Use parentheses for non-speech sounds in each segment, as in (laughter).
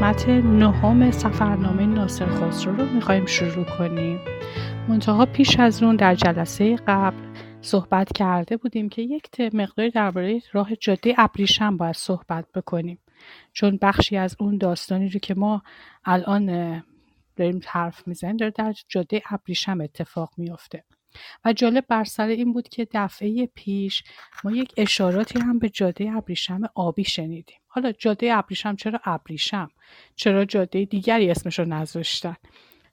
قسمت نهم سفرنامه ناصر خسرو رو می‌خوایم شروع کنیم. منتها پیش از اون در جلسه قبل صحبت کرده بودیم که یک مقداری درباره راه جاده ابریشم باید صحبت بکنیم. چون بخشی از اون داستانی رو که ما الان داریم حرف می‌زنیم داره در جاده ابریشم اتفاق میافته. و جالب بر سر این بود که دفعه پیش ما یک اشاراتی هم به جاده ابریشم آبی شنیدیم. حالا جاده ابریشم چرا ابریشم؟ چرا جاده دیگری اسمش رو نذاشتن؟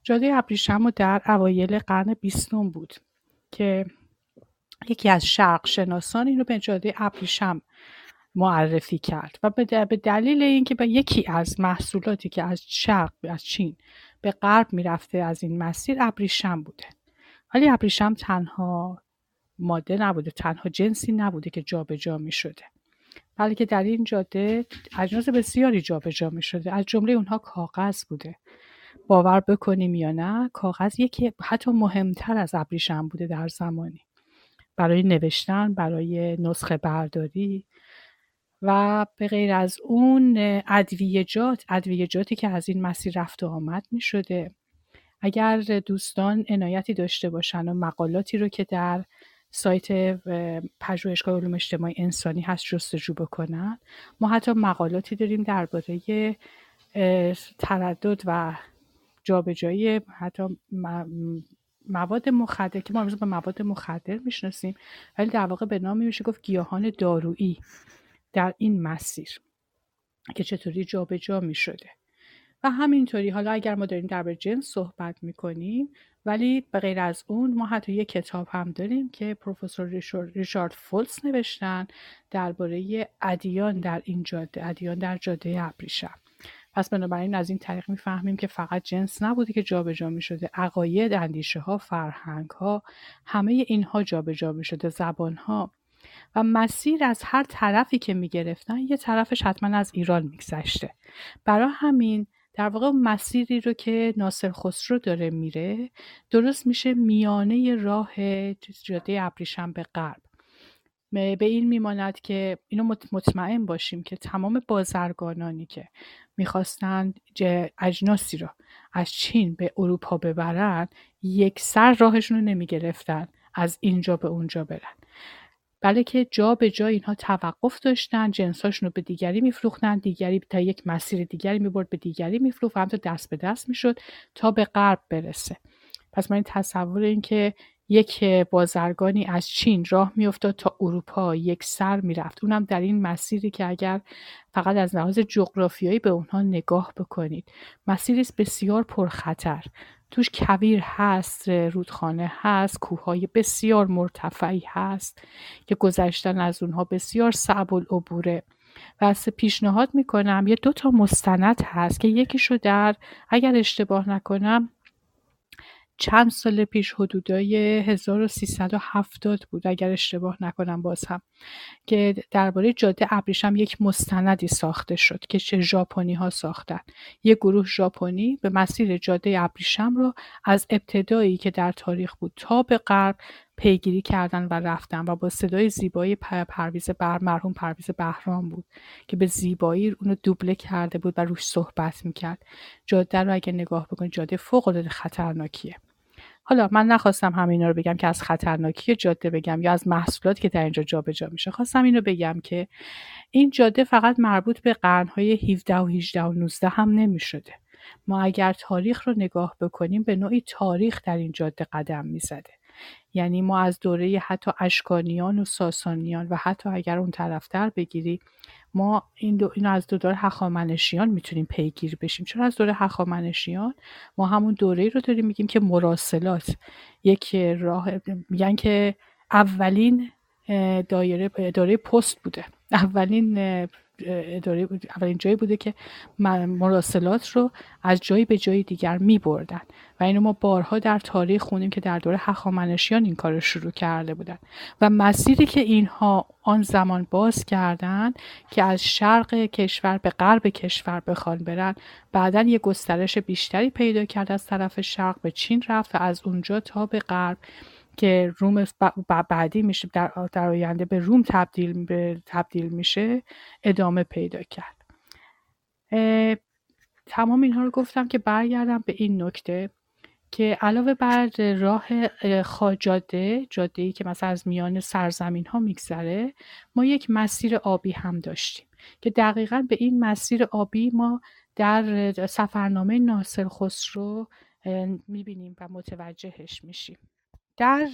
جاده ابریشم رو در اوایل قرن بیستم بود که یکی از شرق شناسان این رو به جاده ابریشم معرفی کرد و به دلیل اینکه به یکی از محصولاتی که از شرق از چین به غرب می‌رفته از این مسیر ابریشم بوده. ولی ابریشم تنها ماده نبوده تنها جنسی نبوده که جابجا جا می شده بلکه در این جاده اجناس بسیاری جابجا می شده از جمله اونها کاغذ بوده. باور بکنیم یا نه کاغذ یکی حتی مهمتر از ابریشم بوده در زمانی. برای نوشتن برای نسخه برداری و به غیر از اون ادویجات ادویجاتی که از این مسیر رفت و آمد می شده اگر دوستان عنایتی داشته باشن و مقالاتی رو که در سایت پژوهشگاه علوم اجتماعی انسانی هست جستجو بکنن. ما حتی مقالاتی داریم درباره تردد و جابجایی حتی مواد مخدر که ما به مواد مخدر می‌شناسیم ولی در واقع به نام میشه گفت گیاهان دارویی در این مسیر که چطوری جابجا جا می شده و همینطوری حالا اگر ما داریم در جنس صحبت می‌کنیم ولی به غیر از اون ما حتی یک کتاب هم داریم که پروفسور ریچارد فولس نوشتن درباره ادیان در این جاده ادیان در جاده ابریشم. پس بنابراین از این طریق می‌فهمیم که فقط جنس نبوده که جابجا می شده عقاید اندیشه ها فرهنگ ها همه اینها جابجا می شده زبان ها و مسیر از هر طرفی که می گرفتن یه طرفش حتما از ایران میگذشته. برای همین در واقع مسیری رو که ناصر خسرو داره میره درست میشه میانه راه جاده ابریشم به غرب. به این میماند که اینو مطمئن باشیم که تمام بازرگانانی که می‌خواستن اجناسی را از چین به اروپا ببرن یک سر راهشون رو نمی‌گرفتن از اینجا به اونجا برن. بلکه جا به جا اینها توقف داشتن جنساشون رو به دیگری میفروختن دیگری تا یک مسیر دیگری می‌برد به دیگری میفروخت و همطور دست به دست می‌شد تا به غرب برسه. پس من این تصور این که یک بازرگانی از چین راه میافتاد تا اروپا یک سر می‌رفت. اونم در این مسیری که اگر فقط از لحاظ جغرافیایی به اونها نگاه بکنید. مسیری بسیار پرخطر. توش کویر هست رودخانه هست کوههای بسیار مرتفعی هست که گذشتن از اونها بسیار صعب العبوره و از پیشنهاد می‌کنم یه دو تا مستند هست که یکیشو در اگر اشتباه نکنم چند سال پیش حدودای 1370 بود اگر اشتباه نکنم باز هم که درباره جاده ابریشم یک مستندی ساخته شد که چه ژاپنی ها ساختن. یک گروه ژاپنی به مسیر جاده ابریشم رو از ابتدایی که در تاریخ بود تا به غرب پیگیری کردن و رفتن و با صدای زیبایی پرویز بر مرحوم پرویز بهرام بود که به زیبایی اونو دوبله کرده بود و روش صحبت می‌کرد. جاده رو اگه نگاه بکنید جاده فوق العاده خطرناکیه. حالا من نخواستم همینا رو بگم که از خطرناکی جاده بگم یا از محصولات که در اینجا جابجا میشه خواستم اینو بگم که این جاده فقط مربوط به قرنهای 17 و 18 و 19 هم نمی‌شده. ما اگر تاریخ رو نگاه بکنیم به نوعی تاریخ در این جاده قدم می‌زده. یعنی ما از دوره حتی اشکانیان و ساسانیان و حتی اگر اون طرفتر بگیری ما این دو اینو از دو دوره هخامنشیان می‌تونیم پیگیر بشیم. چون از دوره هخامنشیان؟ ما همون دوره رو داریم میگیم که مراسلات. یک راه میگن که اولین دایره دوره پست بوده. اولین اداره اولین جایی بوده که مراسلات رو از جایی به جایی دیگر می بردن و اینو ما بارها در تاریخ خونیم که در دوره هخامنشیان این کار رو شروع کرده بودن. و مسیری که اینها آن زمان باز کردن که از شرق کشور به غرب کشور بخوان برن بعدا یه گسترش بیشتری پیدا کرد از طرف شرق به چین رفت و از اونجا تا به غرب. که روم بعدی میشه در, در آینده به روم تبدیل, به تبدیل میشه ادامه پیدا کرد. تمام اینها رو گفتم که برگردم به این نکته که علاوه بر راه خاجاده جاده ای که مثلا از میان سرزمین ها میگذره ما یک مسیر آبی هم داشتیم که دقیقا به این مسیر آبی ما در سفرنامه ناصر خسرو می‌بینیم و متوجهش میشیم در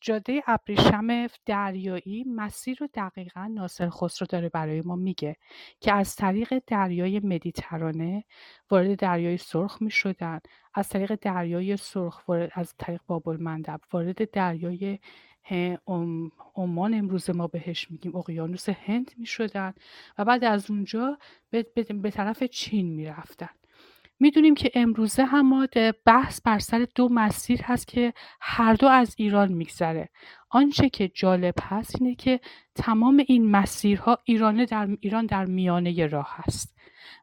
جاده ابریشم دریایی مسیر رو دقیقا ناصر خسرو داره برای ما میگه که از طریق دریای مدیترانه وارد دریای سرخ می شدن از طریق دریای سرخ وارد از طریق بابل مندب وارد دریای عمان امروز ما بهش میگیم اقیانوس هند می شدن و بعد از اونجا به, به طرف چین می رفتن می‌دونیم که امروزه هم بحث بر سر دو مسیر هست که هر دو از ایران میگذره. آنچه که جالب هست اینه که تمام این مسیرها ایران در ایران در میانه راه هست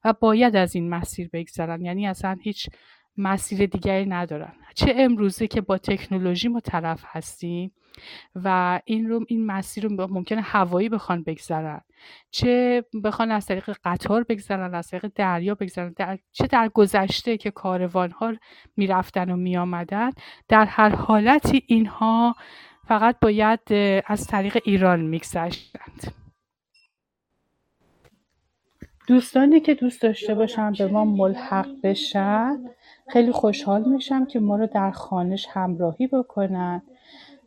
و باید از این مسیر بگذرن یعنی اصلا هیچ مسیر دیگری ندارن. چه امروزه که با تکنولوژی ما طرف هستیم و این رو این مسیر رو ممکنه هوایی بخوان بگذرن. چه بخوان از طریق قطار بگذرن از طریق دریا بگذرن در... چه در گذشته که کاروان ها می‌رفتن و میآمدن در هر حالتی اینها فقط باید از طریق ایران میگذشتند. دوستانی که دوست داشته باشن به ما ملحق بشن خیلی خوشحال میشم که ما رو در خانش همراهی بکنن.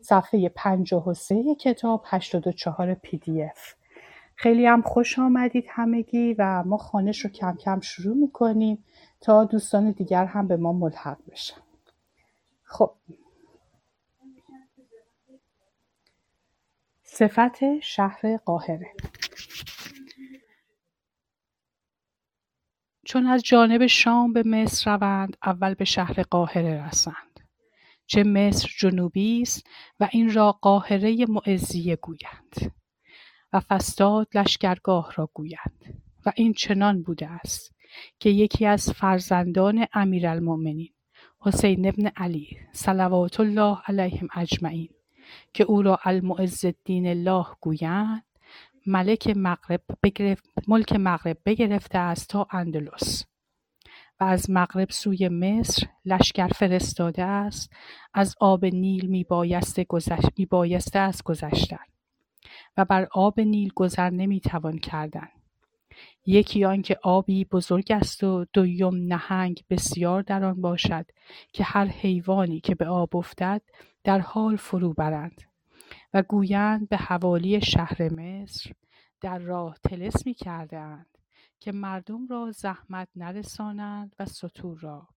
صفحه 53 کتاب 84 پی دی اف. خیلی هم خوش آمدید همگی و ما خانش رو کم کم شروع می‌کنیم تا دوستان دیگر هم به ما ملحق بشن. خب. صفت شهر قاهره. چون از جانب شام به مصر روند اول به شهر قاهره رسند. چه مصر جنوبی است و این را قاهره معزیه گویند. و فستاد لشکرگاه را گویند و این چنان بوده است که یکی از فرزندان امیرالمؤمنین حسین ابن علی صلوات الله علیهم اجمعین که او را المعز الدین الله گویند ملک مغرب بگرفت ملک مغرب بگرفته است تا اندلس و از مغرب سوی مصر لشکر فرستاده است از آب نیل میبایسته گذشت است گذشتن. بر آب نیل گذر نمی‌توان کردن. یکی آنکه آبی بزرگ است و دویم نهنگ بسیار در آن باشد که هر حیوانی که به آب افتد در حال فرو برند و گویند به حوالی شهر مصر در راه تلسمی کردهاند که مردم را زحمت نرسانند و سطور را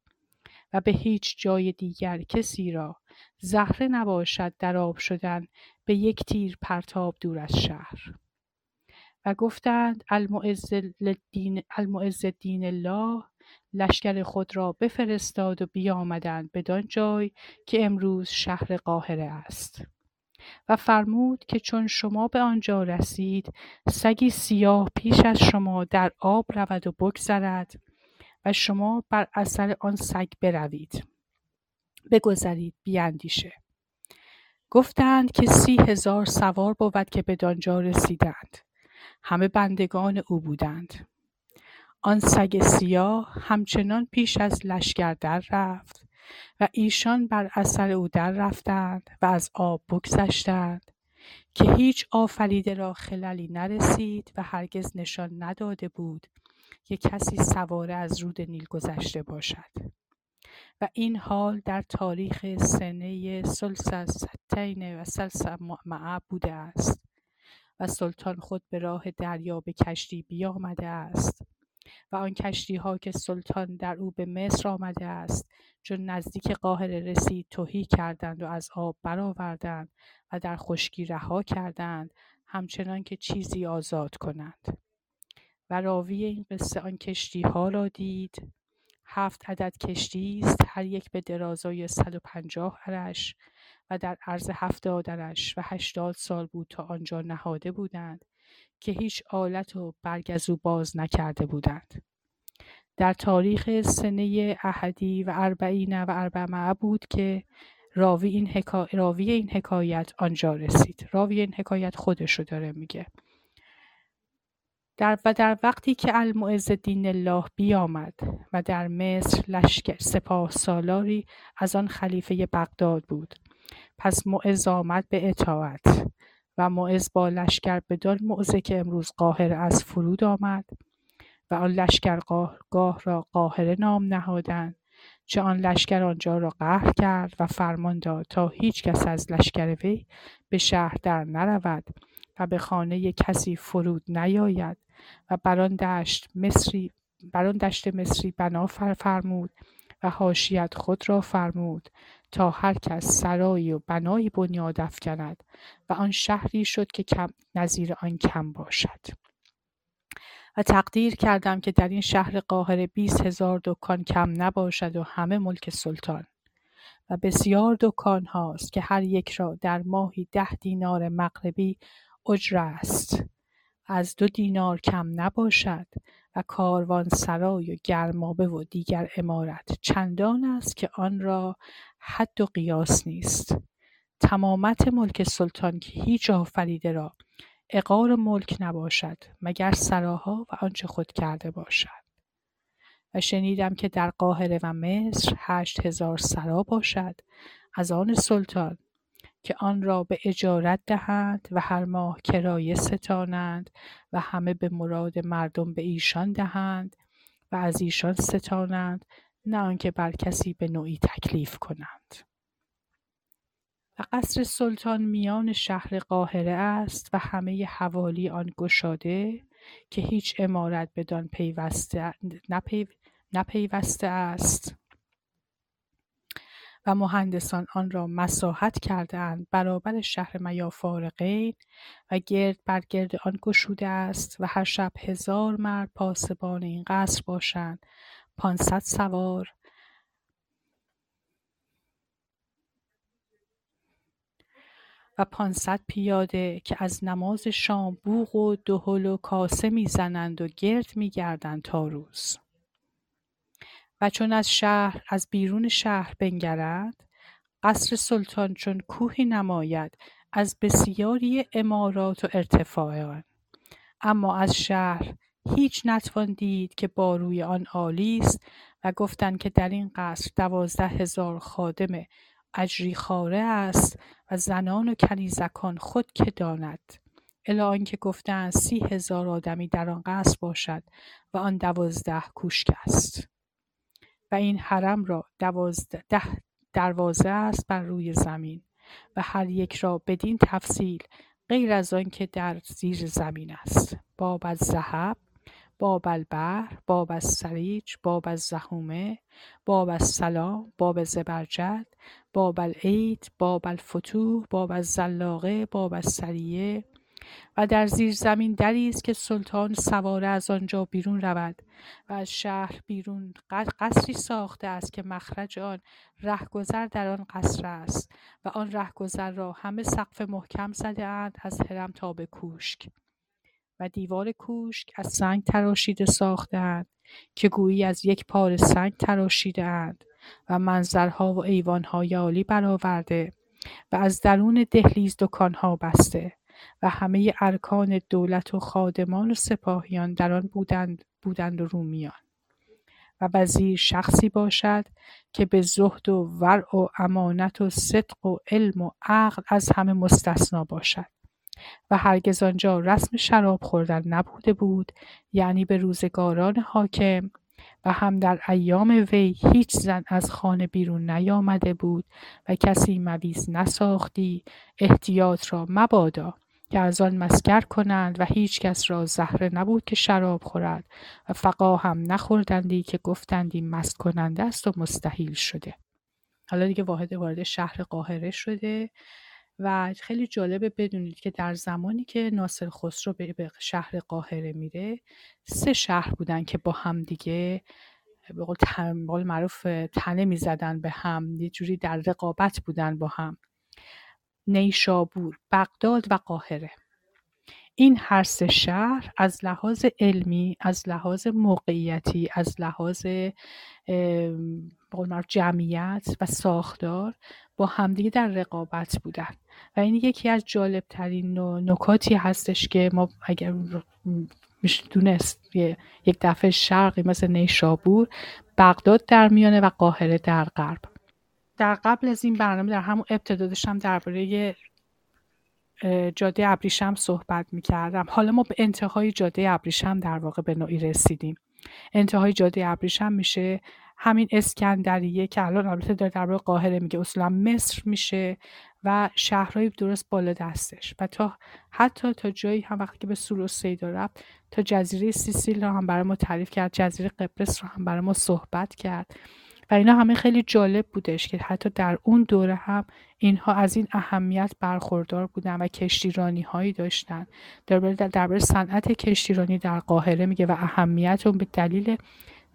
و به هیچ جای دیگر کسی را. زهره نباشد در آب شدن به یک تیر پرتاب دور از شهر. و گفتند المعز دین الله لشکر خود را بفرستاد و بیامدند بدان جای که امروز شهر قاهره است. و فرمود که چون شما به آنجا رسید سگی سیاه پیش از شما در آب رود و بگذرد و شما بر اثر آن سگ بروید. بگذرید بیاندیشه. گفتند که سی هزار سوار بود که به دانجا رسیدند. همه بندگان او بودند. آن سگ سیاه همچنان پیش از لشکر در رفت و ایشان بر اثر او در رفتند و از آب بگذشتند که هیچ آفریده را خللی نرسید و هرگز نشان نداده بود که کسی سواره از رود نیل گذشته باشد. و این حال در تاریخ سنه سلسستین و سلسمعه بوده است و سلطان خود به راه دریا به کشتی بیامده است و آن کشتی ها که سلطان در او به مصر آمده است چون نزدیک قاهره رسید توهی کردند و از آب برآوردند و در خشکی رها کردند همچنان که چیزی آزاد کنند. راوی این قصه آن کشتی ها را دید. هفت عدد کشتی است هر یک به درازای 150 ارش و در عرض هفتاد ارش و هشتاد سال بود تا آنجا نهاده بودند که هیچ آلت و برگ از او باز نکرده بودند. در تاریخ سنه احدی و اربعین و اربعمعه بود که راوی این, حکا... راوی این حکایت آنجا رسید. راوی این حکایت خودشو داره میگه. و در وقتی که المعز دین الله بیامد و در مصر لشکر سپاه سالاری از آن خلیفه بغداد بود. پس معز آمد به اطاعت و معز با لشکر بدان موضع که امروز قاهره از فرود آمد و آن لشکرگاه را قاهره نام نهادند چه آن لشکر آنجا را قهر کرد و فرمان داد تا هیچ کس از لشکر وی به شهر در نرود. و به خانه کسی فرود نیاید و بر دشت مصری بر دشت مصری بنا فرمود و حاشیت خود را فرمود تا هر کس سرایی و بنایی بنیاد افکند و آن شهری شد که کم نظیر آن کم باشد. و تقدیر کردم که در این شهر قاهره بیست هزار دکان کم نباشد و همه ملک سلطان. و بسیار دکان هاست که هر یک را در ماهی ده دینار مغربی اجره است. از دو دینار کم نباشد و کاروان سرای و گرمابه و دیگر امارت چندان است که آن را حد و قیاس نیست. تمامت ملک سلطان که هیچ آفریده را اقار ملک نباشد مگر سراها و آنچه خود کرده باشد. و شنیدم که در قاهره و مصر هشت هزار سرا باشد. از آن سلطان که آن را به اجارت دهند و هر ماه کرایه ستانند و همه به مراد مردم به ایشان دهند و از ایشان ستانند نه آنکه بر کسی به نوعی تکلیف کنند. و قصر سلطان میان شهر قاهره است و همه حوالی آن گشاده که هیچ امارت بدان پیوسته نپیوسته است. و مهندسان آن را مساحت کردهاند برابر شهر میافارقین و گرد بر گرد آن گشوده است و هر شب هزار مرد پاسبان این قصر باشند. پانصد سوار. و پانصد پیاده که از نماز شام بوق و دهل و کاسه می‌زنند و گرد میگردند تا روز. و چون از شهر از بیرون شهر بنگرند قصر سلطان چون کوهی نماید از بسیاری امارات و ارتفاع آن اما از شهر هیچ نتوان دید که باروی آن عالی است و گفتند که در این قصر دوازده هزار خادم خاره است و زنان و کنیزکان خود که داند. الی آنکه گفتند سی هزار آدمی در آن قصر باشد و آن دوازده کوشک است. و این حرم را دوازده دروازه است بر روی زمین و هر یک را بدین تفصیل غیر از آنکه در زیر زمین است. باب از ذهب باب البحر باب از سریج باب از زهومه باب از سلام باب زبرجد باب العید باب الفتوح باب از زلاقه باب از سریه و در زیر زمین دری است که سلطان سواره از آنجا بیرون رود و از شهر بیرون قصری ساخته است که مخرج آن رهگذر در آن قصر است و آن رهگذر را همه سقف محکم زده اند از هرم تا به کوشک. و دیوار کوشک از سنگ تراشیده ساختهاند که گویی از یک پاره سنگ تراشیده اند و منظرها و ایوانهای عالی برآورده و از درون دهلیز دکانها بسته. و همه ارکان دولت و خادمان و سپاهیان در آن بودند, بودند رومیان. و وزیر شخصی باشد که به زهد و ورع و امانت و صدق و علم و عقل از همه مستثنا باشد. و هرگز آنجا رسم شراب خوردن نبوده بود یعنی به روزگاران حاکم. و هم در ایام وی هیچ زن از خانه بیرون نیامده بود و کسی مویز نساختی احتیاط را مبادا. که از آن مسکر کنند و هیچ کس را زهره نبود که شراب خورد و فقا هم نخوردندی که گفتندی مست کننده است و مستحیل شده. حالا دیگه واحد وارد شهر قاهره شده و خیلی جالبه بدونید که در زمانی که ناصر خسرو به شهر قاهره میره سه شهر بودن که با هم دیگه به قول معروف تنه می‌زدن به هم یه جوری در رقابت بودن با هم. نیشابور، بغداد و قاهره. این هر سه شهر از لحاظ علمی از لحاظ موقعیتی از لحاظ جمعیت و ساختار با همدیگه در رقابت بودن. و این یکی از جالبترین نکاتی هستش که ما اگر دونست یک دفعه شرقی مثل نیشابور بغداد در میانه و قاهره در غرب. در قبل از این برنامه در همون ابتدا داشتم درباره جاده ابریشم صحبت می‌کردم. حالا ما به انتهای جاده ابریشم در واقع به نوعی رسیدیم. انتهای جاده ابریشم میشه همین اسکندریه که الان البته داره در قاهره میگه اصلا مصر میشه و شهرهای درست بالا دستش. و تا حتی تا جایی هم وقتی که به سور سیدا رفت تا جزیره سیسیل رو هم برای ما تعریف کرد جزیره قبرس رو هم برای ما صحبت کرد. اینا همه خیلی جالب بودش که حتی در اون دوره هم اینها از این اهمیت برخوردار بودن و کشتیرانی هایی داشتن درباره در صنعت کشتیرانی در قاهره میگه و اهمیت اون به دلیل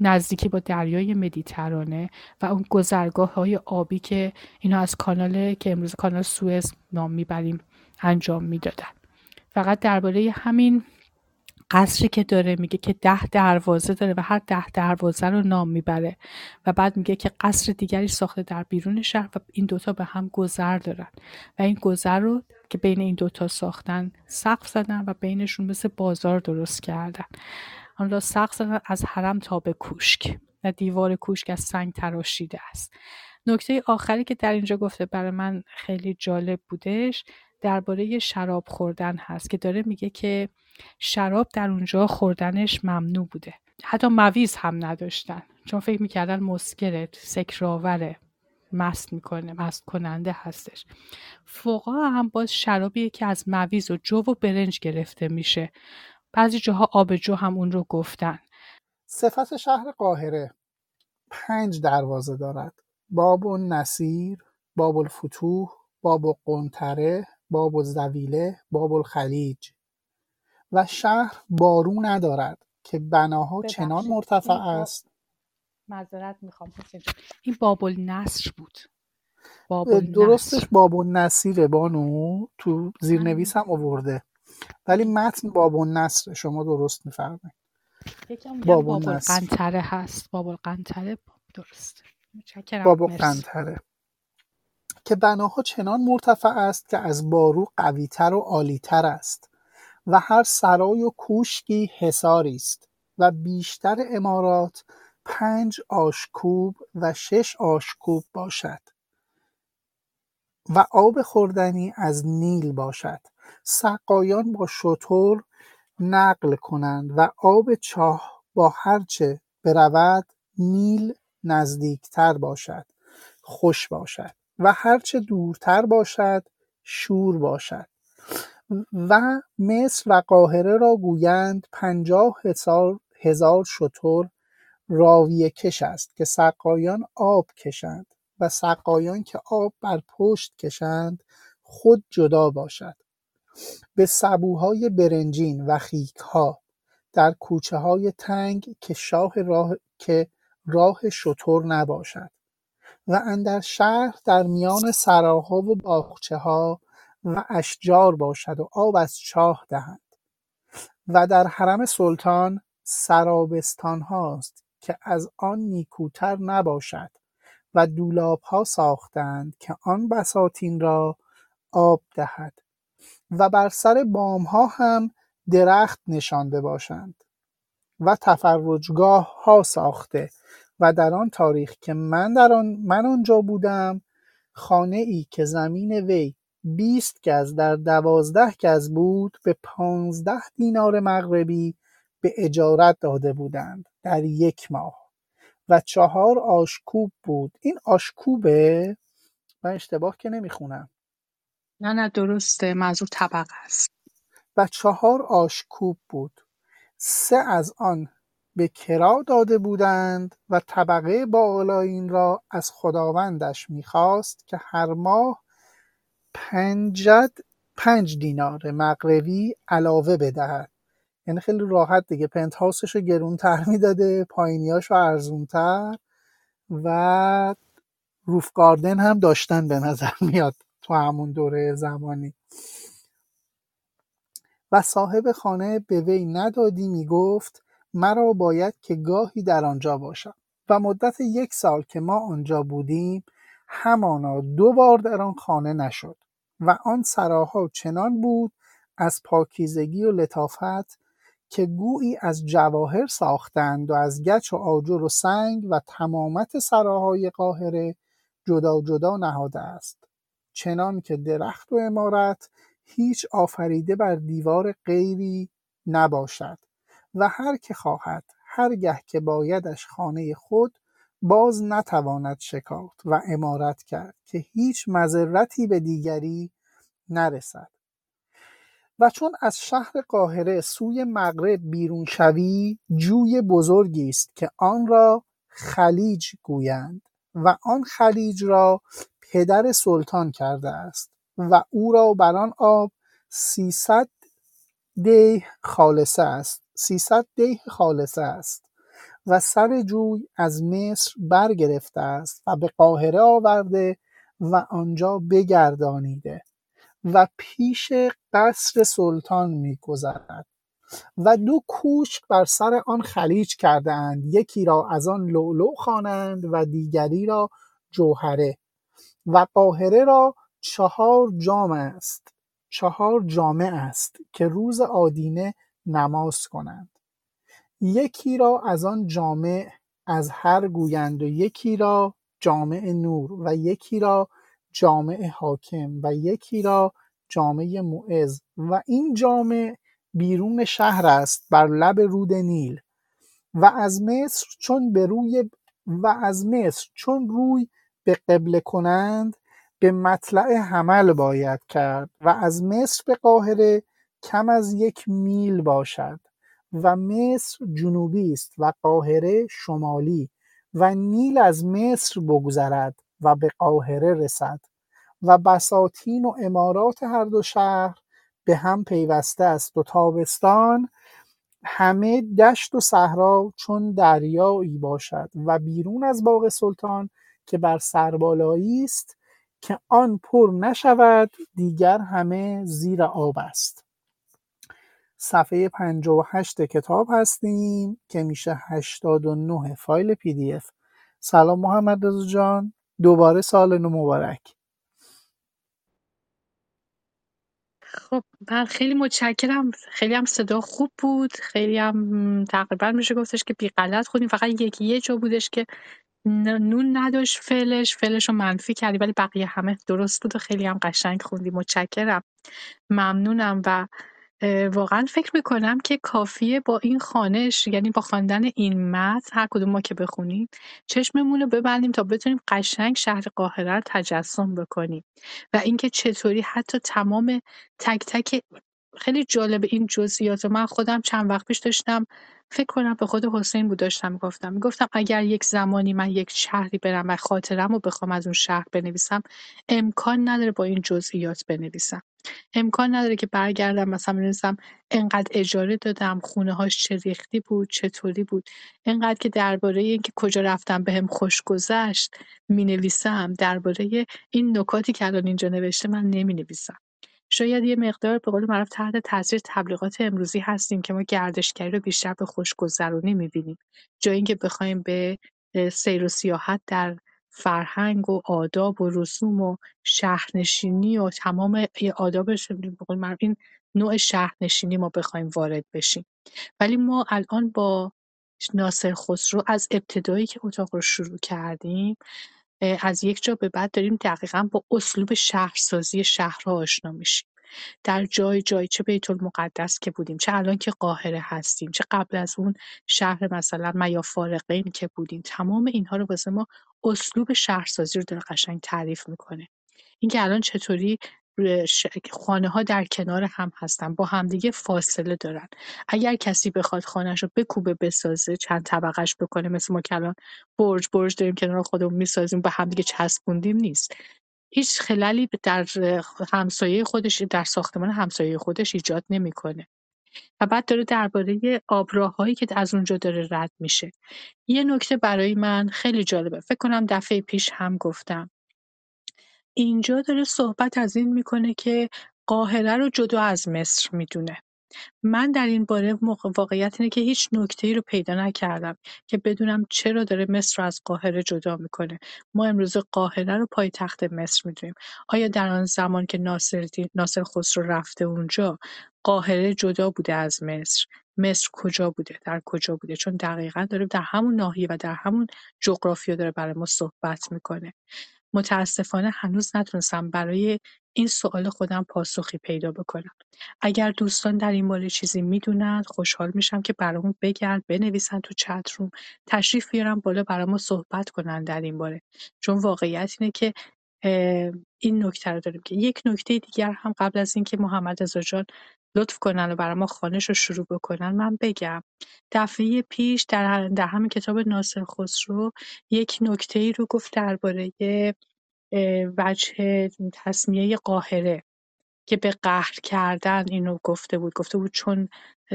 نزدیکی با دریای مدیترانه و اون گذرگاه های آبی که اینا از کانال که امروز کانال سوئز نام می‌بریم انجام می‌دادن. فقط درباره همین قصری که داره میگه که ده دروازه داره و هر ده دروازه رو نام می‌بره و بعد میگه که قصر دیگری ساخته در بیرون شهر و این دوتا به هم گذر دارن. و این گذر رو که بین این دوتا ساختن سقف زدن و بینشون مثل بازار درست کردن. آن را سقف زدن از حرم تا به کوشک و دیوار کوشک از سنگ تراشیده است. نکته آخری که در اینجا گفته برای من خیلی جالب بودش درباره شراب خوردن هست که داره میگه که شراب در اونجا خوردنش ممنوع بوده. حتی مویز هم نداشتن. چون فکر می‌کردن مسکره سکراوره مست می‌کنه مست کننده هستش. فوقا هم باز شرابیه که از مویز و جو و برنج گرفته میشه. بعضی جاها آبجو هم اون رو گفتن. صفت شهر قاهره پنج دروازه دارد. باب و نصیر باب الفتوح باب و قنطره باب و زویله باب الخلیج. و شهر بارو ندارد که بناها چنان مرتفع است. معذرت می‌خوام این باب النصر بود. باب درستش باب النصیره بانو تو زیرنویس هم آورده. ولی متن باب النصر شما درست میفرمایید. باب القنطره هست. باب القنطره درست باب القنطره. که بناها چنان مرتفع است که از بارو قویتر و عالیتر است و هر سرای و کوشکی حصاری است و بیشتر امارات پنج آشکوب و شش آشکوب باشد و آب خوردنی از نیل باشد. سقایان با شتر نقل کنند و آب چاه با هرچه برود نیل نزدیکتر باشد خوش باشد. و هرچه دورتر باشد شور باشد. و مصر و قاهره را گویند پنجاه هزار, هزار شتر راویه کش است که سقایان آب کشند و سقایان که آب بر پشت کشند خود جدا باشد. به سبوهای برنجین و خیکها در کوچه های تنگ که شاه راه که راه شتر نباشد. و اندر شهر در میان سراها و باغچه ها و اشجار باشد و آب از چاه دهند و در حرم سلطان سرابستان هاست که از آن نیکوتر نباشد و دولاب ها ساختند که آن بساتین را آب دهد و بر سر بام ها هم درخت نشانده باشند و تفرجگاه ها ساخته و در آن تاریخ که من در آن من آنجا بودم خانه ای که زمین وی بیست گز در دوازده گز بود به پانزده دینار مغربی به اجارت داده بودند در یک ماه و چهار آشکوب بود. این آشکوبه؟ من اشتباه که نمی‌خونم. نه نه درسته منظور طبقه است. و چهار آشکوب بود. سه از آن به کرا داده بودند و طبقه بالایین را از خداوندش می‌خواست که هر ماه پنجد پنج دینار مغربی علاوه بدهد. یعنی خیلی راحت دیگه پنت هاوسش رو گرونتر می‌داده پایینیاش رو ارزونتر و روف گاردن هم داشتن به نظر میاد تو همون دوره زمانی. و صاحب خانه به وی ندادی می‌گفت مرا باید که گاهی در آنجا باشم و مدت یک سال که ما آنجا بودیم همانا دو بار در آن خانه نشد و آن سراها چنان بود از پاکیزگی و لطافت که گویی از جواهر ساختند و از گچ و آجر و سنگ و تمامت سراهای قاهره جدا جدا نهاده است. چنان که درخت و امارت هیچ آفریده بر دیوار غیری نباشد. و هر که خواهد هرگه که بایدش خانه خود باز نتواند شکافت و امارت کرد که هیچ مذرتی به دیگری نرسد. و چون از شهر قاهره سوی مغرب بیرون شوی جوی بزرگی است که آن را خلیج گویند و آن خلیج را پدر سلطان کرده است و او را بر آن آب سیصد دیه خالصه است. سیصد دیه خالصه است و سر جوی از مصر برگرفته است و به قاهره آورده و آنجا بگردانیده و پیش قصر سلطان میگذرد و دو کوشک بر سر آن خلیج کرده اند یکی را از آن لؤلؤ خوانند و دیگری را جوهره و قاهره را چهار جام است چهار جامع است که روز آدینه نماز کنند. یکی را از آن جامع از هر گویند و یکی را جامع نور و یکی را جامع حاکم و یکی را جامع معز و این جامع بیرون شهر است بر لب رود نیل و از مصر چون به روی و از مصر چون روی به قبله کنند به مطلع حمل باید کرد و از مصر به قاهره کم از یک میل باشد و مصر جنوبی است و قاهره شمالی و نیل از مصر بگذرد و به قاهره رسد و بساتین و امارات هر دو شهر به هم پیوسته است و تابستان همه دشت و صحرا چون دریایی باشد و بیرون از باغ سلطان که بر سربالایی است که آن پر نشود دیگر همه زیر آب است. صفحه 58 کتاب هستیم که میشه 89 فایل پی دی اف. سلام محمد رضا جان. دوباره سال نو مبارک. خب من خیلی متشکرم. خیلی هم صدا خوب بود. خیلی هم تقریبا میشه گفتش که بی غلط خودیم فقط یکی یه جا بودش که نون نداشت فعلش. فعلش رو منفی کردی ولی بقیه همه درست بود و خیلی هم قشنگ خوندی متشکرم. ممنونم و واقعا فکر می‌کنم که کافیه با این خانش یعنی با خواندن این متن هر کدوم ما که بخونیم چشممون رو ببندیم تا بتونیم قشنگ شهر قاهره رو تجسم بکنیم. و اینکه چطوری حتی تمام تک تک خیلی جالب این جزئیات من خودم چند وقت پیش داشتم فکر کنم به خود حسین بود داشتم می‌گفتم. می‌گفتم اگر یک زمانی من یک شهری برم و خاطرم رو بخوام از اون شهر بنویسم امکان نداره با این جزئیات بنویسم. امکان نداره که برگردم مثلا بنویسم انقدر اجاره دادم خونه هاش چه ریختی بود چطوری بود. انقدر که درباره اینکه کجا رفتم بهم خوش گذشت می نویسم درباره این نکاتی که الان اینجا نوشته من نمی نویسم شاید یه مقدار به قول معروف تحت تاثیر تبلیغات امروزی هستیم که ما گردشگری رو بیشتر به خوشگذرونی می‌بینیم. جای اینکه بخوایم به سیر و سیاحت در فرهنگ و آداب و رسوم و شهرنشینی و تمام آدابش به قول معروف این نوع شهرنشینی ما بخوایم وارد بشیم. ولی ما الان با ناصر خسرو از ابتدایی که اتاق رو شروع کردیم از یک جا به بعد داریم دقیقا با اسلوب شهرسازی شهرها آشنا میشیم. در جای جای چه بیت المقدس که بودیم چه الان که قاهره هستیم چه قبل از اون شهر مثلا میافارقین که بودیم تمام اینها رو واسه ما اسلوب شهرسازی رو داره قشنگ تعریف می‌کنه. اینکه الان چطوری خانه ها در کنار هم هستن با همدیگه فاصله دارن. اگر کسی بخواد خانهش رو بکوبه بسازه چند طبقش بکنه مثل ما که الان برج برج داریم کنار خودمون می‌سازیم با همدیگه چسبوندیم نیست. هیچ خلالی در همسایه خودش در ساختمان همسایه خودش ایجاد نمی‌کنه. و بعد داره درباره آبراههایی که از اونجا داره رد میشه. یه نکته برای من خیلی جالبه. فکر کنم دفعه پیش هم گفتم. اینجا داره صحبت از این می‌کنه که قاهره رو جدا از مصر می‌دونه. من در این باره واقعیت اینه که هیچ ای رو پیدا نکردم که بدونم چرا داره مصر رو از قاهره جدا می‌کنه. ما امروز قاهره رو پایتخت مصر می‌دونیم. آیا در آن زمان که ناصر, ناصر خسرو رفته اونجا قاهره جدا بوده از مصر؟ مصر کجا بوده؟ در کجا بوده؟ چون دقیقا داره در همون ناحیه و در همون جغرافیا داره برای ما صحبت می‌کنه. متاسفانه هنوز نتونستم برای این سوال خودم پاسخی پیدا بکنم. اگر دوستان در این باره چیزی می‌دونند خوشحال میشم که برامون بگن بنویسن تو چت روم. تشریف بیارم بالا برامون صحبت کنن در این باره. چون واقعیت اینه که این نکته رو داریم که یک نکته دیگر هم قبل از اینکه محمد رضا جان لطف کنن و برای ما خانش رو شروع بکنن من بگم. دفعه پیش در, در همین کتاب ناصر خسرو یک نکته ای رو گفت درباره وجه تصمیه قاهره که به قهر کردن اینو گفته بود. گفته بود چون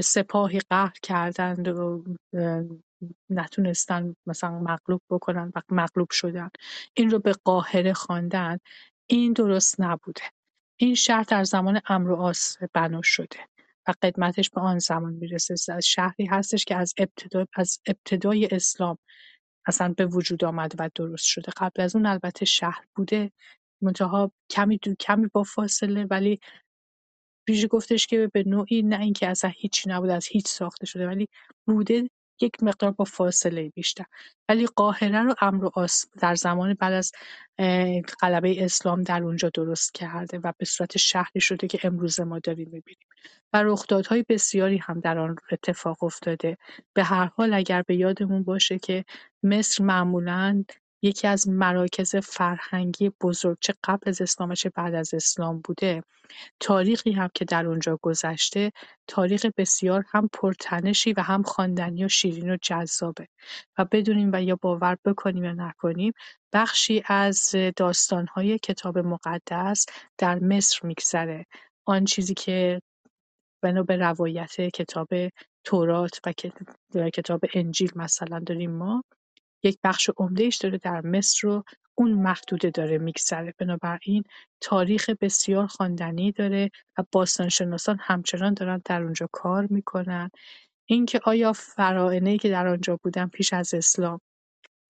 سپاهی قهر کردند و نتونستن مثلا مغلوب بکنن و مغلوب شدن. این رو به قاهره خواندن. این درست نبوده. این شهر در زمان امر و آس بنا شده و قدمتش به آن زمان می‌رسه. از شهری هستش که از ابتدا از ابتدای اسلام اصلا به وجود آمده و درست شده. قبل از اون البته شهر بوده منتها کمی دو کمی با فاصله ولی پیش گفتش که به نوعی نه اینکه اصلا هیچی نبود از هیچ ساخته شده ولی بوده. یک مقدار با فاصله بیشتر. ولی قاهره رو امر آس در زمان بعد از غلبه اسلام در اونجا درست کرده و به صورت شهری شده که امروز ما داریم می‌بینیم. و رخدادهای بسیاری هم در آن اتفاق افتاده. به هر حال اگر به یادمون باشه که مصر معمولا یکی از مراکز فرهنگی بزرگ چه قبل از اسلام چه بعد از اسلام بوده. تاریخی هم که در اونجا گذشته تاریخ بسیار هم پرتنشی و هم خواندنی و شیرین و جذابه. و بدونیم و یا باور بکنیم یا نکنیم بخشی از داستانهای کتاب مقدس در مصر میگذره. آن چیزی که بنا به روایت کتاب تورات و کتاب انجیل مثلا داریم ما یک بخش عمدهش داره در مصر رو اون محدوده داره میگذره. بنابراین تاریخ بسیار خواندنی داره و باستانشناسان همچنان دارن در اونجا کار می‌کنن. اینکه آیا ای که در آنجا بودن پیش از اسلام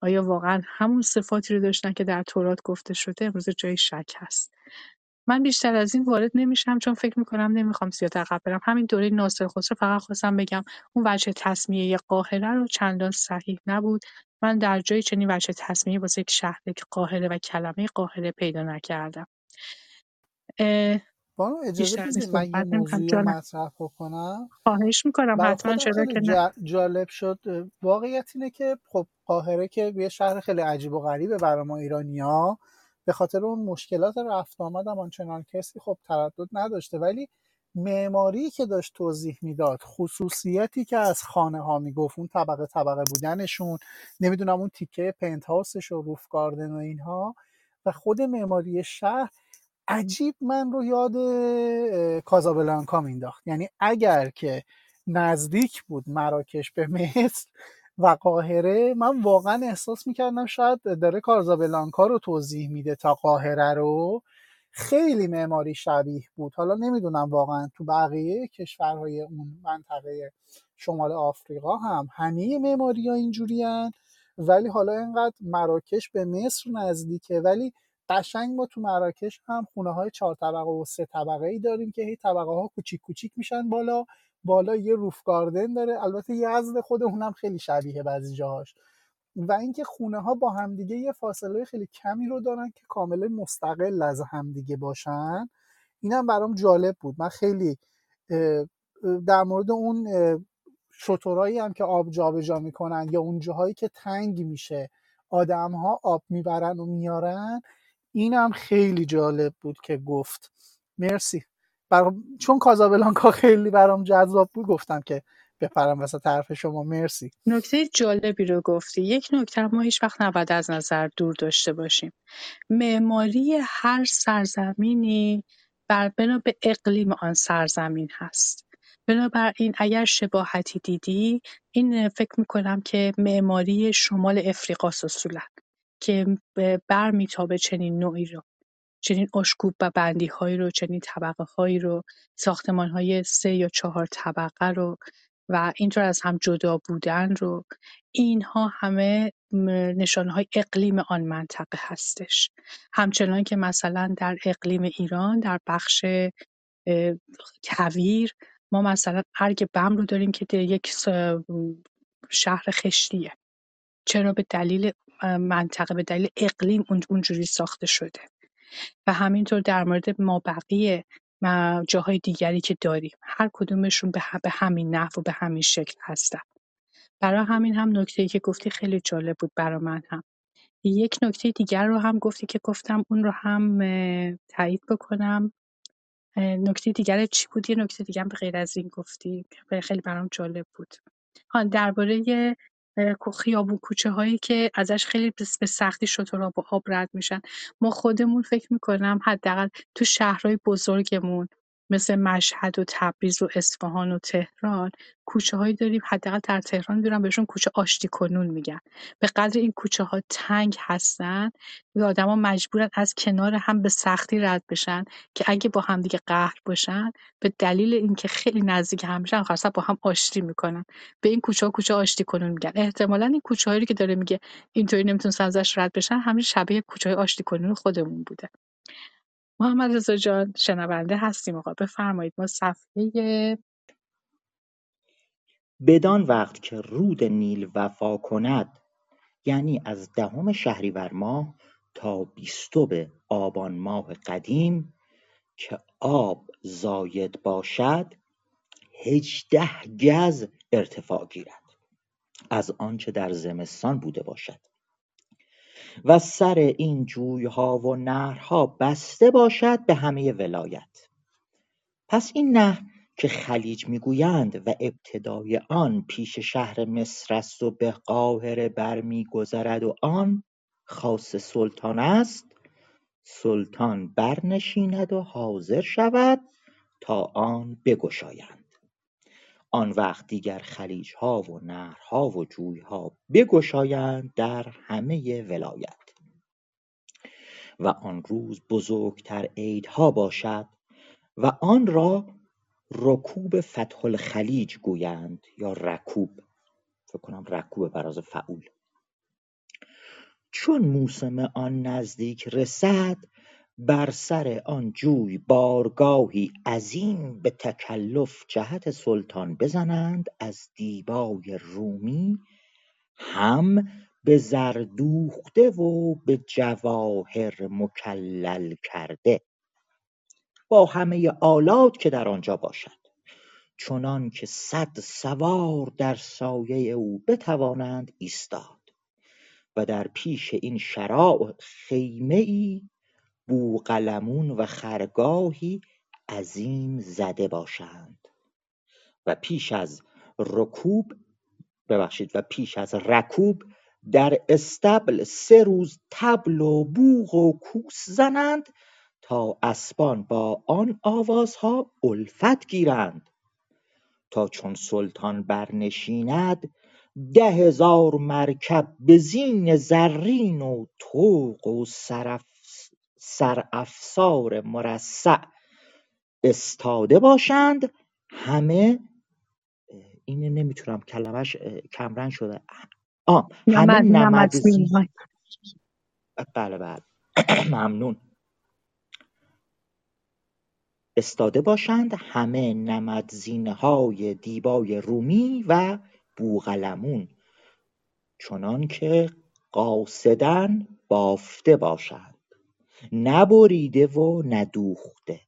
آیا واقعا همون صفاتی رو داشتن که در تورات گفته شده امروز جای شک هست. من بیشتر از این وارد نمیشم چون فکر می‌کنم نمی‌خوام زیاد عقب برم. همین دوره ناصر خسرو فقط خواستم بگم اون وجه تصمیه قاهره رو چندان صحیح نبود. من در جای چنین وجه تصمیه واسه یک شهر که قاهره و کلمه قاهره پیدا نکردم. بانو اجازه بدید من یه مطرح بکنم؟ خواهش می‌کنم حتما چرا که نه. جالب شد. واقعیت اینه که خب قاهره که یه شهر خیلی عجیب و غریبه برای ما ایرانی ها به خاطر اون مشکلات رفت آمد هم آنچنان کسی خب تردد نداشته. ولی معماری که داشت توضیح می‌داد خصوصیتی که از خانه ها می‌گفت اون طبقه طبقه بودنشون نمی‌دونم اون تیکه پنت هاوسش و روف گاردن و اینها و خود معماری شهر عجیب من رو یاد کازابلانکا مینداخت یعنی اگر که نزدیک بود مراکش به مصر و قاهره من واقعا احساس می‌کردم شاید داره کازابلانکا رو توضیح میده تا قاهره رو. خیلی معماری شبیه بود. حالا نمی‌دونم واقعا تو بقیه کشورهای اون منطقه شمال آفریقا هم همه معماری ها اینجوری ولی حالا اینقدر مراکش به مصر نزدیکه. ولی قشنگ ما تو مراکش هم خونه های چهار طبقه و سه طبقه ای داریم که هی طبقه ها کوچیک کوچیک میشن بالا. بالا یه روف گاردن داره. البته یزد خود اونم خیلی شبیه بعضی جاهاش. و اینکه خونه ها با همدیگه یه فاصله خیلی کمی رو دارن که کاملا مستقل از همدیگه باشن اینم برام جالب بود. من خیلی در مورد اون شطورایی هم که آب جابجا می‌کنن یا اون جاهایی که تنگ میشه آدم ها آب می‌برن و میارن اینم خیلی جالب بود که گفت. مرسی. برام چون کازابلانکا خیلی برام جذاب بود گفتم که بپرم وسط طرف شما. مرسی. نکته جالبی رو گفتی. یک نکته ما هیچ وقت نباید از نظر دور داشته باشیم. معماری هر سرزمینی بر بنا به اقلیم آن سرزمین هست. بنابراین اگر شباهتی دیدی این فکر می‌کنم که معماری شمال افریقاس اصولا که برمیتابه چنین نوعی رو. چنین اشکوب و هایی رو چنین هایی رو های سه یا چهار طبقه رو و اینطور از هم جدا بودن رو اینها همه های اقلیم آن منطقه هستش. همچنان که مثلا در اقلیم ایران در بخش کویر ما مثلا ارگ بم رو داریم که یک شهر خشتیه. چرا؟ به دلیل منطقه به دلیل اقلیم اونجوری ساخته شده. و همینطور در مورد ما بقیه جاهای دیگری که داریم هر کدومشون به همین نحو و به همین شکل هستن. برای همین هم نکته ای که گفتی خیلی جالب بود برای من هم. یک نکته دیگر رو هم گفتی که گفتم اون رو هم تایید بکنم. نکته دیگر چی بود؟ یه نکته دیگه هم به غیر از این گفتی خیلی برام جالب بود. درباره خیابون کوچه هایی که ازش خیلی به سختی شترها با آب رد میشن. ما خودمون فکر می‌کنم حداقل تو شهرهای بزرگمون مثل مشهد و تبریز و اصفهان و تهران هایی داریم. حداقل در تهران می‌دونم بهشون کوچه آشتی کنون میگن. به قدر این کوچه ها تنگ هستن و آدما مجبورن از کنار هم به سختی رد بشن که اگه با هم دیگه قهر باشن به دلیل اینکه خیلی نزدیک هم میشن خاصا با هم آشتی می‌کنن. به این کوچه ها کوچه آشتی کنون میگن. احتمالا این کوچه هایی که داره میگه اینطوری نمی‌تونن ازش رد بشن همین شبیه کوچه های آشتی کنون خودمون بوده. محمد رضا جان شنونده هستیم آقا. بفرمایید ما صفحه بدان وقت که رود نیل وفا کند یعنی از دهم شهریور ماه تا بیستم آبان ماه قدیم که آب زاید باشد هجده گز ارتفاع گیرد. از آنچه در زمستان بوده باشد. و سر این جویها و نهرها بسته باشد به همه ولایت. پس این نهر که خلیج می‌گویند و ابتدای آن پیش شهر مصر است و به قاهره برمیگذرد و آن خاص سلطان است سلطان برنشیند و حاضر شود تا آن بگشایند. آن وقت دیگر ها و نهرها و جویها بگشایند در همه ولایت. و آن روز بزرگتر عیدها باشد و آن را رکوب فتح الخلیج گویند یا رکوب. فکر کنم رکوب براز فعول. چون موسم آن نزدیک رسد بر سر آن جوی بارگاهی عظیم به تکلف جهت سلطان بزنند از دیبای رومی هم به زر دوخته و به جواهر مکلل کرده. با همه آلات که در آنجا باشد چنان که صد سوار در سایه او بتوانند ایستاد. و در پیش این شراع خیمه ای بوقلمون و خرگاهی عظیم زده باشند. و پیش از رکوب ببخشید و پیش از رکوب در استبل سه روز تبل و بوغ و کوس زنند تا اسبان با آن آوازها الفت گیرند. تا چون سلطان برنشیند ده هزار مرکب به زین زرین و طوق و سرافسار مرصع استاده باشند. همه اینو نمی‌تونم کلمش کمرنگ شده. آه همه نمدزین بله بله. (clears throat) ممنون. استاده باشند. همه های دیبای رومی و بوغلمون چنان که قاصدن بافته نبریده و ندوخته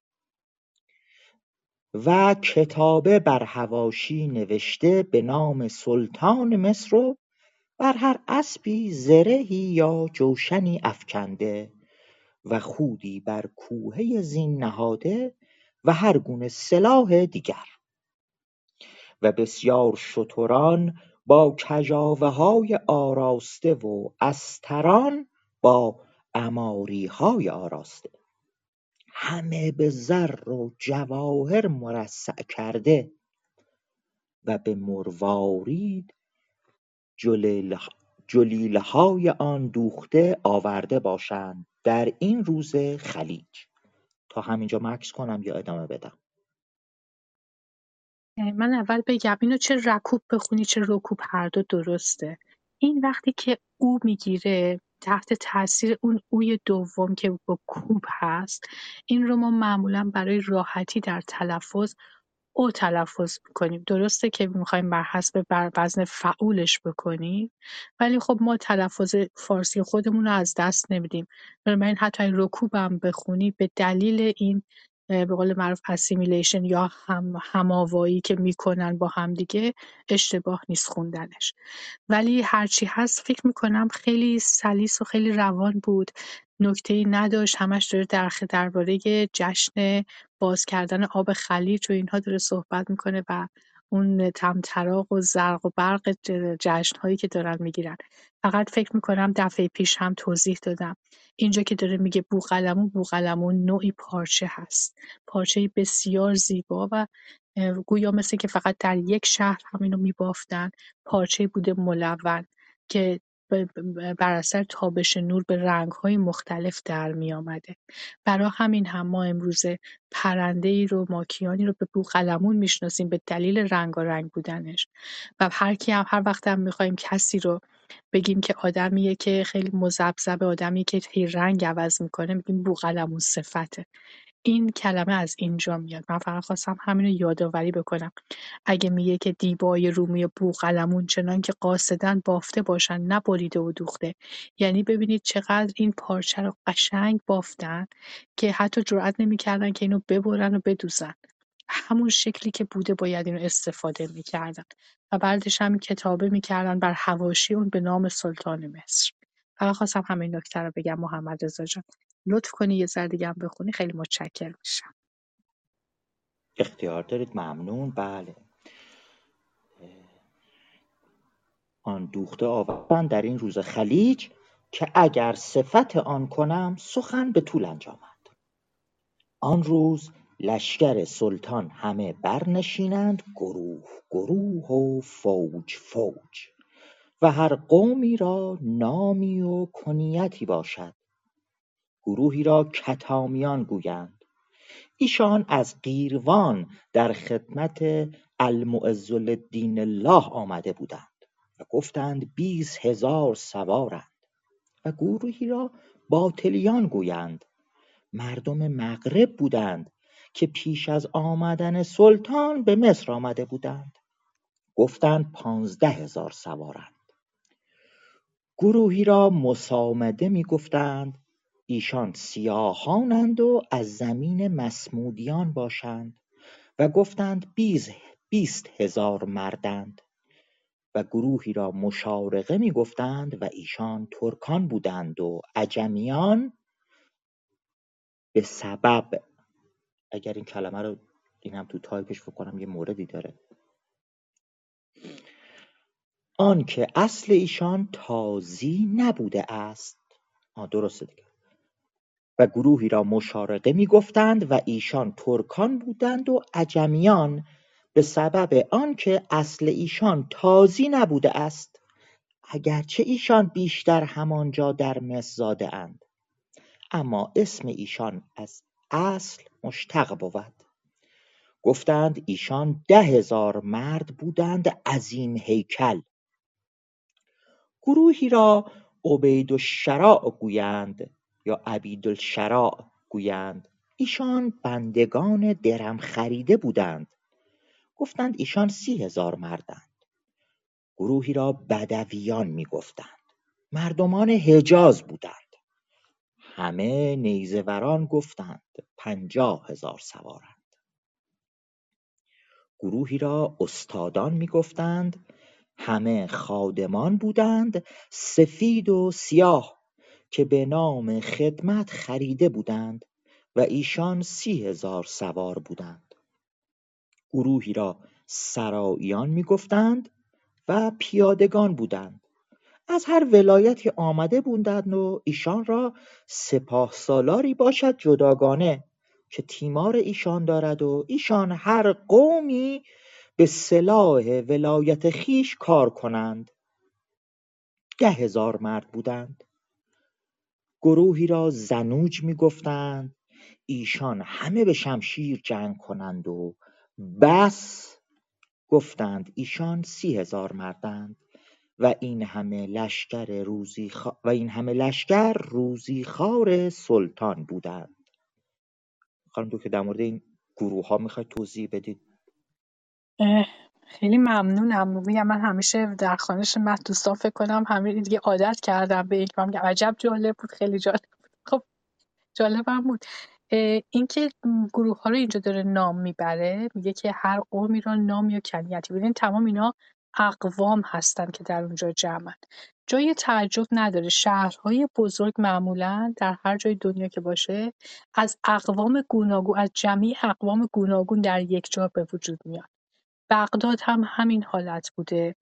و کتابه بر هواشی نوشته به نام سلطان مصر و بر هر اسبی زرهی یا جوشنی افکنده و خودی بر کوهه زین نهاده و هر گونه سلاح دیگر. و بسیار شتران با های آراسته و استران با های آراسته. همه به زر و جواهر مرصع کرده و به مروارید جلیله های آن دوخته آورده باشند در این روز خلیج. تا همینجا مکس کنم یا ادامه بدم. من اول بگم اینو چه رکوب بخونی چه رکوب هر دو درسته. این وقتی که او می‌گیره تحت تاثیر اون اوی دوم که با کوب هست این رو ما معمولا برای راحتی در تلفظ او تلفظ می‌کنیم. درسته که می‌خوایم بر حسب بر وزن فعولش بکنیم ولی خب ما تلفظ فارسی خودمون رو از دست نمیدیم. بنابراین حتی این رکوب بخونی به دلیل این به قول معروف اسیمیلیشن یا هم هماوایی که می‌کنن با همدیگه اشتباه نیست خوندنش. ولی هرچی هست فکر می‌کنم خیلی سلیس و خیلی روان بود. نکته ای نداشت. همش داره در درباره جشن باز کردن آب خلیج و اینها داره صحبت می‌کنه و اون تمطراق و زرق و برق جشن هایی که دارن می‌گیرن. فقط فکر می‌کنم دفعه پیش هم توضیح دادم. اینجا که داره میگه بوقلمون بوقلمون نوعی پارچه هست. پارچه بسیار زیبا و گویا مثل که فقط در یک شهر همینو میبافتن. پارچه بوده ملون که بر اثر تابش نور به رنگ‌های مختلف در آمده برای همین هم ما امروزه ای رو ماکیانی رو به بوقلمون می‌شناسیم به دلیل رنگارنگ بودنش. و هر کی هم هر وقت هم می‌خوایم کسی رو بگیم که آدمیه که خیلی مذبذب آدمی که هی رنگ عوض می‌کنه میگیم بوقلمون صفته. این کلمه از اینجا میاد. من فقط خواستم همینو یادآوری بکنم. اگه میگه که دیبای رومی بوقلمون چنان که قاصدن بافته باشن نه بریده و دوخته. یعنی ببینید چقدر این پارچه رو قشنگ بافتن که حتی جرئت نمی‌کردن که اینو ببرن و بدوزن. همون شکلی که بوده باید اینو استفاده می‌کردن. و بعدش هم کتابه می‌کردن بر حواشی اون به نام سلطان مصر. فقط خواستم همین نکته رو بگم محمد رضا جان. لطف کنی یه ذره دیگه هم بخونی خیلی متشکر میشم اختیار دارید؟ ممنون. بله. آن دوخته آوردن در این روز خلیج که اگر صفت آن کنم سخن به طول انجامد. آن روز لشکر سلطان همه برنشینند گروه گروه و فوج فوج. و هر قومی را نامی و کنیتی باشد. گروهی را کتامیان گویند. ایشان از قیروان در خدمت المعز الدین الله آمده بودند و گفتند بیست هزار سوارند و گروهی را باطلیان گویند. مردم مغرب بودند که پیش از آمدن سلطان به مصر آمده بودند. گفتند پانزده هزار سوارند. گروهی را مسامده می گفتند ایشان سیاهانند و از زمین مسمودیان باشند و گفتند بیست هزار مردند و گروهی را مشارقه می گفتند و ایشان ترکان بودند و عجمیان به سبب اگر این کلمه رو این هم تو تایپش فکر کنم یه موردی داره. آنکه اصل ایشان تازی نبوده است. آ درسته دیگه. و گروهی را مشارقه می گفتند و ایشان ترکان بودند و عجمیان به سبب آنکه اصل ایشان تازی نبوده است اگرچه ایشان بیشتر همانجا در مصر زاده اند. اما اسم ایشان از اصل مشتق بود. گفتند ایشان ده هزار مرد بودند عظیم هیکل. گروهی را الشراع گویند. یا الشراع گویند. ایشان بندگان درم خریده بودند. گفتند ایشان سی هزار مردند. گروهی را بدویان می‌گفتند. مردمان حجاز بودند. همه نیزه وران گفتند پنجاه هزار سوارند. گروهی را استادان می‌گفتند. همه خادمان بودند. سفید و سیاه که به نام خدمت خریده بودند و ایشان سی هزار سوار بودند. گروهی را سراییان می‌گفتند و پیادگان بودند. از هر ولایتی آمده بودند و ایشان را سپاه سالاری باشد جداگانه که تیمار ایشان دارد و ایشان هر قومی به سلاح ولایت خیش کار کنند. ده هزار مرد بودند. گروهی را زنوج می گفتند ایشان همه به شمشیر جنگ کنند و بس گفتند ایشان سی هزار مردند و این همه لشکر روزی و این همه لشکر روزی خار سلطان بودند. خانم که در مورد این گروه ها می‌خواید توضیح بدید؟ خیلی ممنونم. میگم من همیشه در خانش من دوستان فکر کنم همین دیگه عادت کردم به یک میگم عجب جالب بود خیلی جالب بود. خب جالبم بود. اینکه گروه ها رو اینجا داره نام می‌بره میگه که هر قومی را نامی و کنیتی ببینید تمام اینا اقوام هستن که در اونجا جمعن. جای تعجب نداره. شهرهای بزرگ معمولا در هر جای دنیا که باشه از اقوام گوناگون از جمعی اقوام گوناگون در یک جا به وجود میاد بغداد هم همین حالت بوده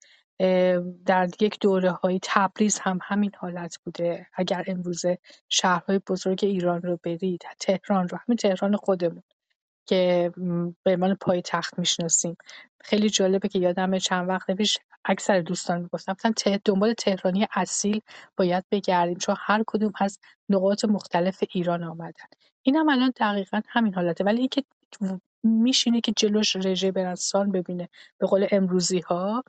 در یک های تبریز هم همین حالت بوده. اگر امروزه شهرهای بزرگ ایران رو برید تهران رو همین تهران خودمون که به عنوان پایتخت می‌شناسیم. خیلی جالبه که یادم چند وقت پیش اکثر دوستان می‌گفتن گفتن دنبال تهرانی اصیل باید بگردیم چون هر کدوم از نقاط مختلف ایران آمدن. این هم الان دقیقا همین حالته. ولی اینکه میشینه که جلوش رژه برنسان ببینه به قول امروزی ها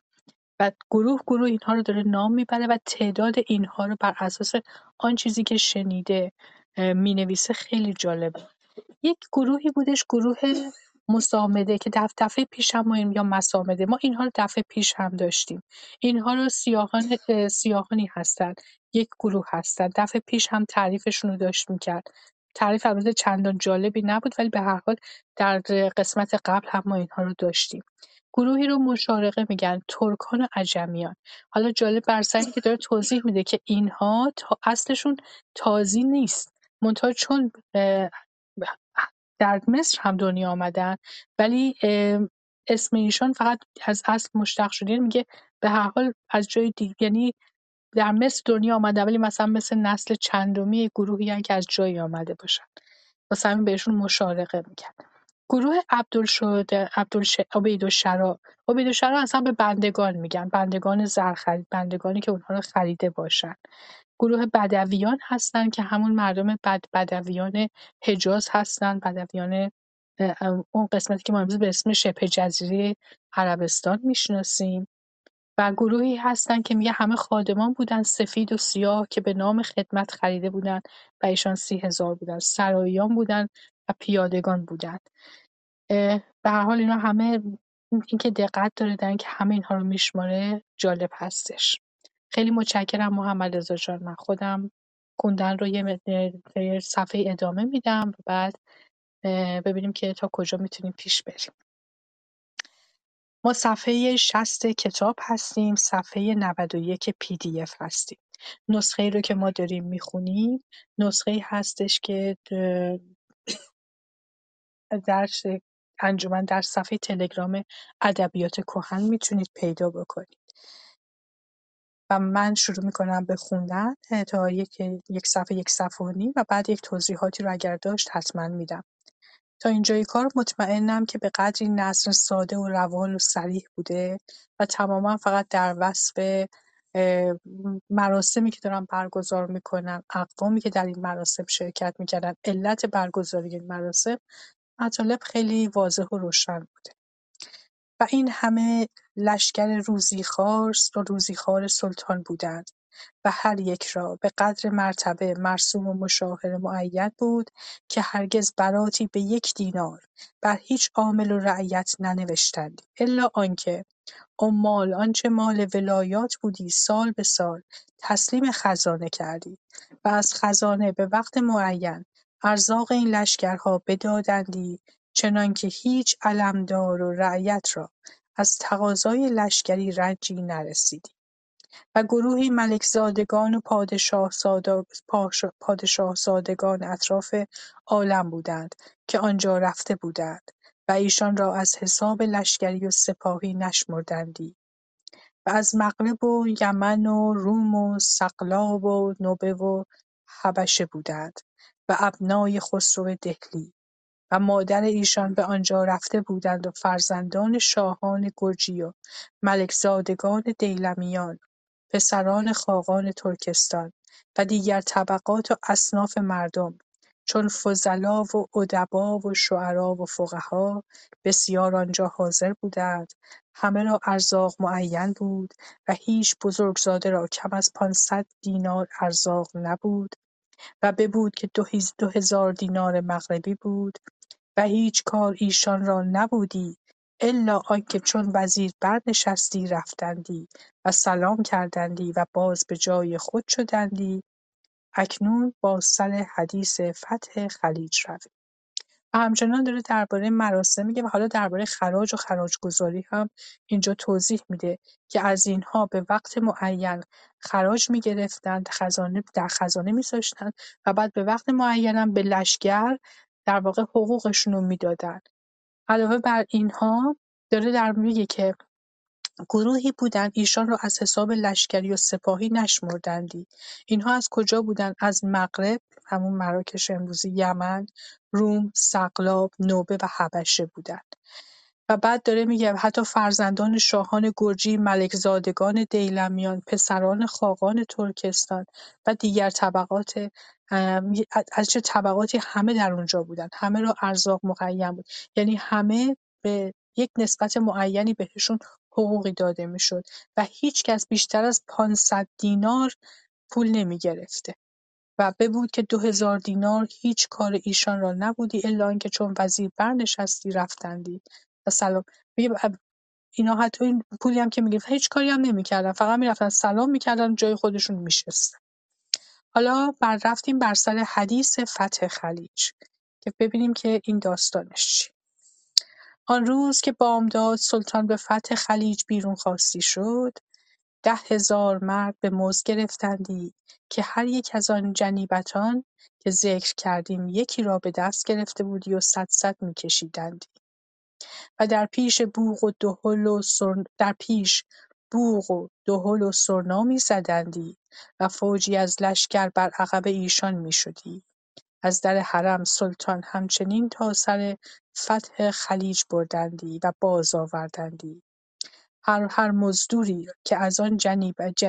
و گروه گروه اینها رو داره نام می‌بره و تعداد اینها رو بر اساس آن چیزی که شنیده می‌نویسه خیلی جالبه. یک گروهی بودش گروه مسامده که دفعه پیش هم ما یا مسامده. ما اینها رو دفعه پیش هم داشتیم. اینها رو سیاهان سیاهانی هستند یک گروه هستند دفعه پیش هم تعریفشون رو داشت می‌کرد. تعریف البته چندان جالبی نبود ولی به هر حال در قسمت قبل هم ما اینها رو داشتیم. گروهی رو مشارقه میگن ترکان و عجمیان. حالا جالب بر که داره توضیح میده که اینها تا اصلشون تازی نیست. منتها چون در مصر هم دنیا آمدن ولی اسم ایشان فقط از اصل مشتق شده. میگه به هر حال از جای دیگه یعنی در مصر دنیا آمده ولی مثلا مثل نسل چندمی گروهی که از جایی آمده باشن. واسه همین بهشون مشارقه میگن گروه عبدالشهدا عبیدالشرا. عبیدالشرا اصلا به بندگان میگن. بندگان زرخرید بندگانی که اونها رو خریده باشن. گروه بدویان هستن که همون مردم بد بدویان حجاز هستن. بدویان اون قسمتی که ما امروز به اسم شبه جزیره عربستان می‌شناسیم. و گروهی هستن که میگه همه خادمان بودن سفید و سیاه که به نام خدمت خریده بودن و ایشان سی هزار بودن. سراییان بودن و پیادگان بودن. به هر حال اینا همه اینکه دقت داره در که همه اینها رو میشماره جالب هستش. خیلی متشکرم محمد رضا جان. من خودم خوندن رو یه صفحه ادامه میدم و بعد ببینیم که تا کجا می‌تونیم پیش بریم. ما صفحه 60 کتاب هستیم صفحه 91 پی دی اف هستیم. نسخه رو که ما داریم می‌خونیم نسخه هستش که در انجمن در صفحه تلگرام ادبیات کهن می‌تونید پیدا بکنید. و من شروع می‌کنم به خوندن تا یک, یک صفحه یک صفحه و نیم و بعد یک توضیحاتی رو اگر داشت حتما میدم. تا اینجای کار مطمئنم که به قدری نصر ساده و روان و صریح بوده و تماما فقط در وصف مراسمی که دارم برگزار می‌کنم اقوامی که در این مراسم شرکت می‌کردن علت برگزاری این مراسم مطالب خیلی واضح و روشن بوده. و این همه لشکر روزیخوار و روزیخوار سلطان بودند. و هر یک را به قدر مرتبه مرسوم و مشاهره معین بود که هرگز براتی به یک دینار بر هیچ عامل و رعیت ننوشتندی الا آنکه عمال آنچه مال ولایات بودی سال به سال تسلیم خزانه کردی و از خزانه به وقت معین ارزاق این لشکرها بدادندی چنانکه هیچ علمدار و رعیت را از تقاضای لشکری رنجی نرسیدی. و گروهی ملکزادگان و پادشاهزادگان اطراف عالم بودند که آنجا رفته بودند و ایشان را از حساب لشکری و سپاهی نشمردندی و از مغرب و یمن و روم و سقلاب و نبه و حبشه بودند و ابنای خسرو دهلی و مادر ایشان به آنجا رفته بودند و فرزندان شاهان گرجی و ملکزادگان دیلمیان پسران خاقان ترکستان و دیگر طبقات و اصناف مردم چون فضلا و ادبا و شعرا و فقها بسیار آنجا حاضر بودند. همه را ارزاق معین بود و هیچ بزرگزاده را کم از پانصد دینار ارزاق نبود و ببود که دو هزار دینار مغربی بود و هیچ کار ایشان را نبودی الا آنکه چون وزیر برنشستی رفتندی و سلام کردندی و باز به جای خود شدندی اکنون با سر حدیث فتح خلیج رویم. و همچنان داره درباره مراسم میگه و حالا درباره خراج و خراجگذاری هم اینجا توضیح میده که از اینها به وقت معین خراج می‌گرفتند خزانه در خزانه میذاشتند و بعد به وقت معین هم به لشکر در واقع حقوقشون رو می‌دادن علاوه بر اینها داره در میگه که گروهی بودند ایشان را از حساب لشکری و سپاهی نشمردندی. اینها از کجا بودند از مغرب همون مراکش امروزی یمن روم سقلاب نوبه و حبشه بودند. و بعد داره میگه حتی فرزندان شاهان گرجی ملکزادگان دیلمیان پسران خاقان ترکستان و دیگر طبقات از چه طبقاتی همه در اونجا بودن. همه را ارزاق مقیم بود. یعنی همه به یک نسبت معینی بهشون حقوقی داده می‌شد و هیچ کس بیشتر از 500 دینار پول نمی گرفته و ببود که دو هزار دینار هیچ کار ایشان را نبودی الا اینکه چون وزیر برنشستی رفتندی سلام. اینا حتی این پولی هم که می‌گرفتن هیچ کاری هم نمی‌کردن. فقط می‌رفتن سلام می‌کردن جای خودشون میشستن. حالا بر رفتیم بر سر حدیث فتح خلیج که ببینیم که این داستانش چی. آن روز که بامداد سلطان به فتح خلیج بیرون خواستی شد ده هزار مرد به مزد گرفتندی که هر یک از آن جنیبتان که ذکر کردیم یکی را به دست گرفته بودی و صد صد میکشیدندی. و در پیش بوق و دهل و در پیش بوق و دهل و سرنا میزدندی و فوجی از لشکر بر عقب ایشان می‌شدی. از در حرم سلطان همچنین تا سر فتح خلیج بردندی و باز آوردندی. هر هر مزدوری که از آن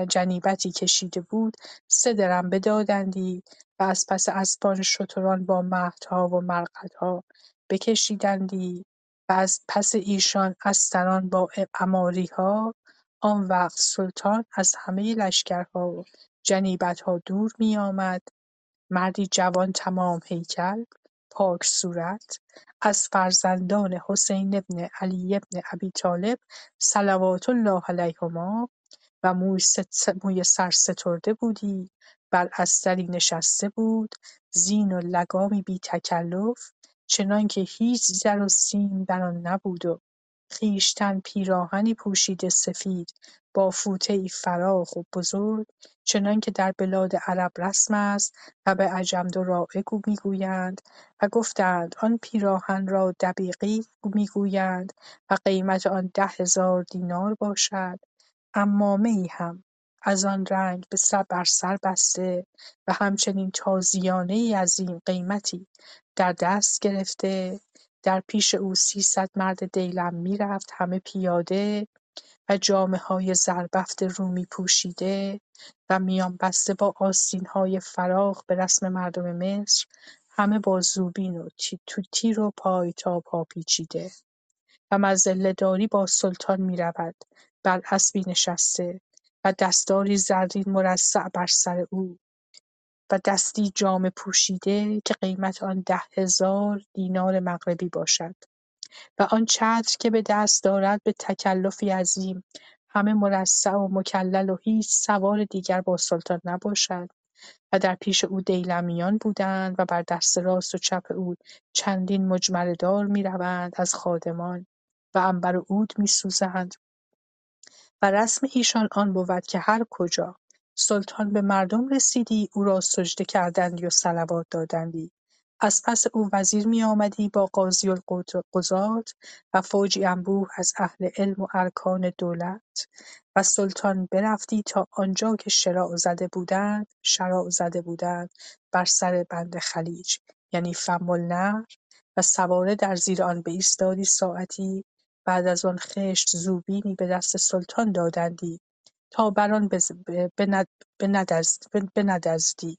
جنیبتی کشیده بود سه درم بدادندی و از پس اسبان شتران با مهدها و مرقدها بکشیدندی و از پس ایشان استران با ها آن وقت سلطان از همه لشکرها و جنیبتها دور میآمد. مردی جوان تمام هیکل پاک صورت از فرزندان حسین بن علی بن ابی طالب صلوات الله علیهما و موی سر سترده بودی. بر استری نشسته بود زین و لگامی بی تکلف چنانکه هیچ زر و سیم در آن نبود و خویشتن پیراهنی پوشیده سفید با ای فراخ و بزرگ چنانکه در بلاد عرب رسم است و به عجم دراعه می‌گویند و گفتند آن پیراهن را دبیقی می‌گویند و قیمت آن ده هزار دینار باشد. ای هم از آن رنگ بر سر بسته و همچنین تازیانه عظیم قیمتی در دست گرفته. در پیش او سیصد مرد دیلم می‌رفت همه پیاده و های زربفت رومی پوشیده و میان بسته با های فراخ به رسم مردم مصر همه با زوبین و تیر و پا پیچیده. و داری با سلطان می‌رود بر اسبی نشسته. و دستاری زرین مرصع بر سر او و دستی جامه پوشیده که قیمت آن ده هزار دینار مغربی باشد. و آن چتر که به دست دارد به تکلفی عظیم. همه مرصع و مکلل و هیچ سوار دیگر با سلطان نباشد. و در پیش او دیلمیان بودند و بر دست راست و چپ او چندین مجمره می روند از خادمان و عنبر و عود میسوزند. و رسم ایشان آن بود که هر کجا سلطان به مردم رسیدی او را سجده کردندی و صلوات دادندی. از پس او وزیر میآمدی با قاضی القضات و فوجی انبوه از اهل علم و ارکان دولت و سلطان برفتی تا آنجا که شراع زده بودند شراع زده بودند بر سر بند خلیج یعنی فم النهر و سواره در زیر آن بایستادی ساعتی بعد از آن خشت زوبینی به دست سلطان دادندی تا بر آن بندزدی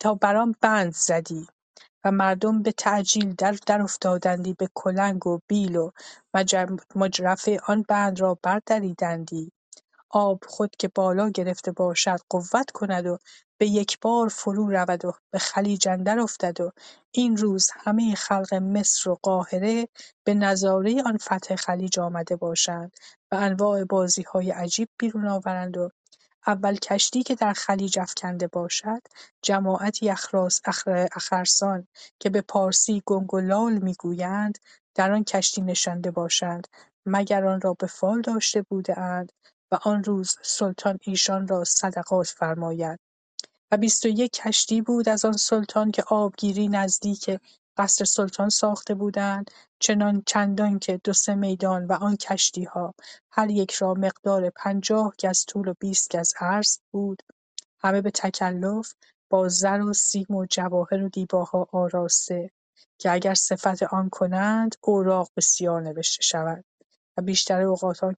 تا بر آن بند زدی و مردم به تعجیل افتادندی به کلنگ و بیل و مجرفه آن بند را بردریدندی. آب خود که بالا گرفته باشد قوت کند و به یک بار فرو رود و به خلیج اندر افتد و این روز همه خلق مصر و قاهره به نظاره آن فتح خلیج آمده باشند و انواع های عجیب بیرون آورند و اول کشتی که در خلیج افکنده باشد جماعتی اخرسان که به پارسی گنگ می‌گویند در آن کشتی نشانده باشند. مگر آن را به فال داشته بوده و آن روز سلطان ایشان را صدقات فرماید. و بیست و یک کشتی بود از آن سلطان که آبگیری نزدیک قصر سلطان ساخته بودند چندان که دو سه میدان و آن ها هر یک را مقدار پنجاه گز طول و بیست گز عرض بود. همه به تکلف با زر و سیم و جواهر و دیباها آراسته که اگر صفت آن کنند اوراق بسیار نوشته شود. و بیشتر اوقات آن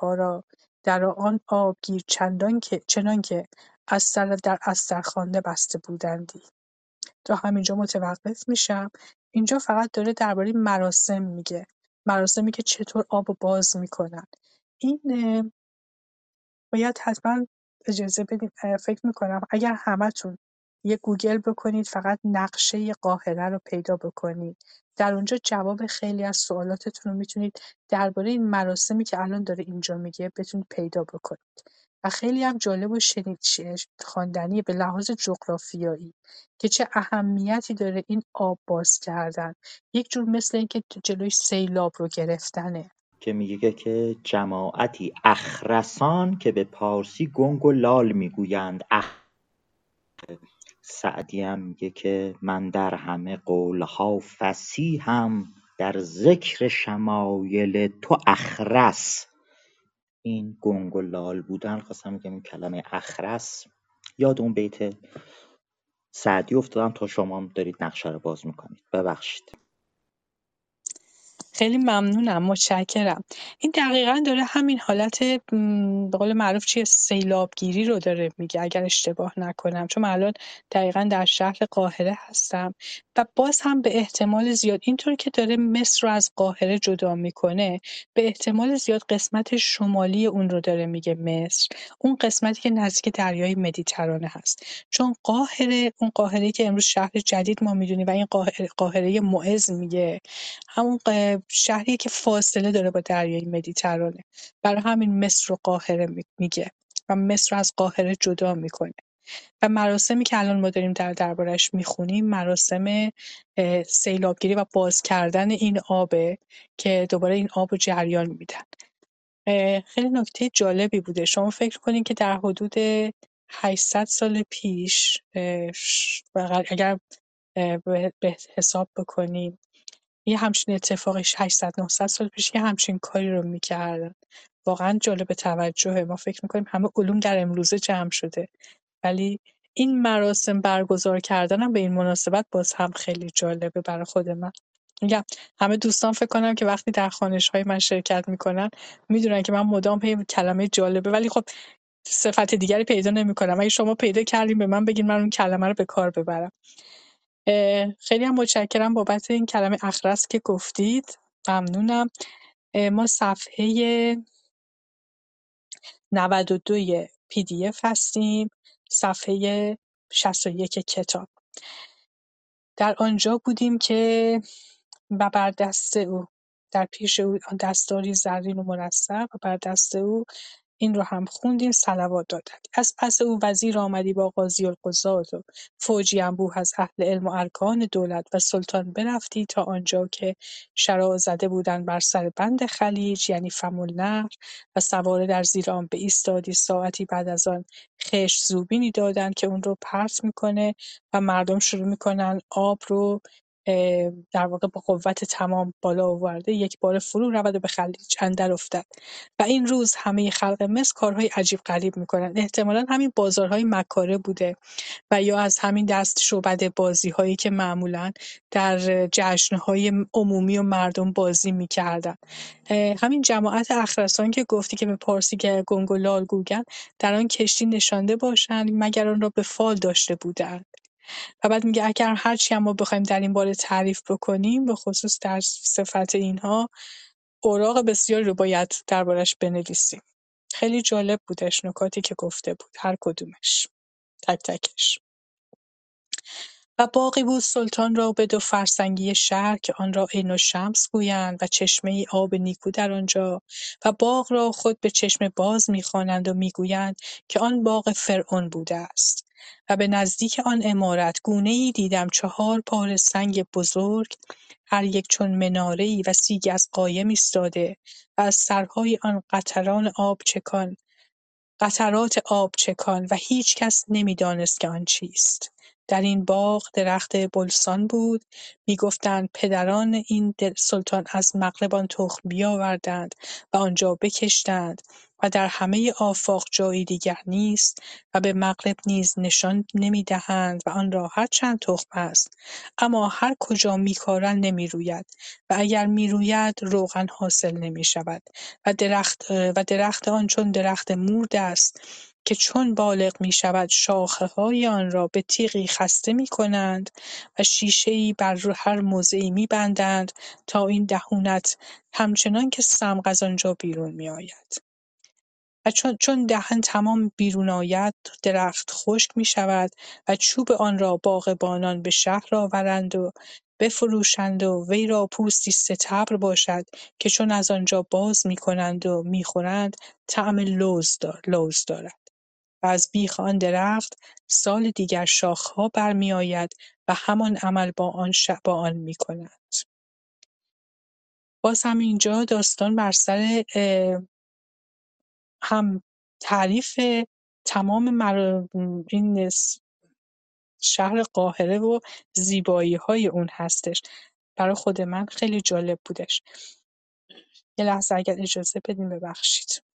ها را در آن آبگیر چنانکه سر در استرخوانده بسته بودندی. تا همینجا متوقف میشم. اینجا فقط داره درباره مراسم میگه. مراسمی که چطور آب باز می‌کنن. این باید حتما اجازه بدید فکر می‌کنم اگر همتون یه گوگل بکنید فقط نقشه قاهره رو پیدا بکنید. در اونجا جواب خیلی از سوالاتتون رو می‌تونید درباره این مراسمی که الان داره اینجا میگه بتونید پیدا بکنید. و خیلی هم جالب و شنید خواندنی به لحاظ جغرافیایی که چه اهمیتی داره این آب باز کردن. یک جور مثل اینکه جلوی سیلاب رو گرفتنه. که میگه که جماعتی اخرسان که به پارسی گنگ و لال می‌گویند. اخ... سعدی هم میگه که من در همه قولها فسیحم در ذکر شمایل تو اخرس. این گنگ و لال بودن خواستم میگم این کلمه اخرس یاد اون بیت سعدی افتادم. تا شما دارید نقشه رو باز می‌کنید. ببخشید. خیلی ممنونم متشکرم. این دقیقا داره همین حالت به قول معروف چیه سیلابگیری رو داره میگه اگر اشتباه نکنم چون الان دقیقا در شهر قاهره هستم و باز هم به احتمال زیاد اینطور که داره مصر رو از قاهره جدا می‌کنه به احتمال زیاد قسمت شمالی اون رو داره میگه مصر. اون قسمتی که نزدیک دریای مدیترانه هست. چون قاهره اون قاهره که امروز شهر جدید ما می‌دونیم و این قاهره, قاهره معز میگه. همون شهری که فاصله داره با دریای مدیترانه. برای همین مصر و قاهره میگه و مصر رو از قاهره جدا می‌کنه. و مراسمی که الان ما داریم در دربارش می‌خونیم مراسم سیلابگیری و باز کردن این آبه که دوباره این آب رو جریان میدن. خیلی نکته جالبی بوده. شما فکر کنید که در حدود 800 سال پیش اگر به حساب بکنیم یه همچین اتفاقی 800 900 سال پیش یه همچین کاری رو می‌کردن. واقعا جالب توجهه. ما فکر می‌کنیم همه علوم در امروزه جمع شده. ولی این مراسم برگزار کردنم به این مناسبت باز هم خیلی جالبه برای خود من. میگم همه دوستان فکر کنم که وقتی در خانش های من شرکت می‌کنن می‌دونن که من مدام پی کلمه جالبه. ولی خب صفت دیگری پیدا نمی‌کنم. اگه شما پیدا کردیم به من بگین من اون کلمه رو به کار ببرم. خیلی هم متشکرم بابت این کلمه اخرس که گفتید. ممنونم. ما صفحه 92 پی دی اف هستیم. صفحه 61 کتاب. در آنجا بودیم که و بر دست او در پیش او دستاری زرین و مرصع و بر دست او این رو هم خوندیم صلوات دادند از پس او وزیر آمدی با قاضی القضات و فوجی انبوه از اهل علم و ارکان دولت و سلطان برفتی تا آنجا که شرا زده بودند بر سر بند خلیج یعنی فم النهر و سواره در زیر آن به ایستادی ساعتی بعد از آن خشت زوبینی دادند که اون رو پرت می‌کنه و مردم شروع می‌کنن آب رو در واقع با قوت تمام بالا آورده یک بار فرو رود و به خلیج اندر افتد. و این روز همه خلق مصر کارهای عجیب غریب می‌کنن. احتمالا همین بازارهای مکاره بوده و یا از همین دست شعبده بازی هایی که معمولا در جشنهای عمومی و مردم بازی می‌کردن. همین جماعت اخرسان که گفتی که به پارسی که گنگ و لال گوگن در آن کشتی نشانده باشند مگر آن را به فال داشته بودند. و بعد میگه اگر هرچی هم ما بخوایم در این باره تعریف بکنیم به خصوص در صفت اینها اوراق بسیاری رو باید دربارش بنویسیم. خیلی جالب بودش نکاتی که گفته بود هر کدومش. تک تکش. و باغی بود سلطان را به دو فرسنگی شهر که آن را عین شمس گویند و چشمه آب نیکو در آنجا و باغ را خود به چشم باز می‌خوانند و می‌گویند که آن باغ فرعون بوده است. و به نزدیک آن عمارت ای دیدم چهار پاره سنگ بزرگ هر یک چون منارهای و سیگ از قایم ایستاده و از سرهای آن قطران آب چکان قطرات آب چکان و هیچکس نمی‌دانست که آن چیست. در این باغ درخت بلسان بود. می‌گفتند پدران این سلطان از مغرب آن تخم بیاوردند و آنجا بکشتند و در همه آفاق جایی دیگر نیست و به مغرب نیز نشان نمی‌دهند و آن را هر چند تخم است. اما هر کجا میکارند نمی‌روید و اگر می‌روید روغن حاصل نمی‌شود و درخت و درخت آن چون درخت مورد است که چون بالغ می‌شود های آن را به تیغی خسته می‌کنند و ای بر هر موضعی میبندند تا این دهونت همچنان که سمغ از آنجا بیرون میآید. و چون, چون دهن تمام بیرون آید درخت خشک می شود و چوب آن را باغبانان به شهر آورند و بفروشند و وی را پوستی ستبر باشد که چون از آنجا باز می کنند و می خورند طعم لوز, لوز دارد. و از بیخ آن درخت سال دیگر شاخها برمیآید و همان عمل با آن, با آن می کنند. باز هم اینجا داستان بر سر هم تعریف تمام این شهر قاهره و های اون هستش. برای خود من خیلی جالب بودش. یه لحظه اگر اجازه بدیم ببخشید.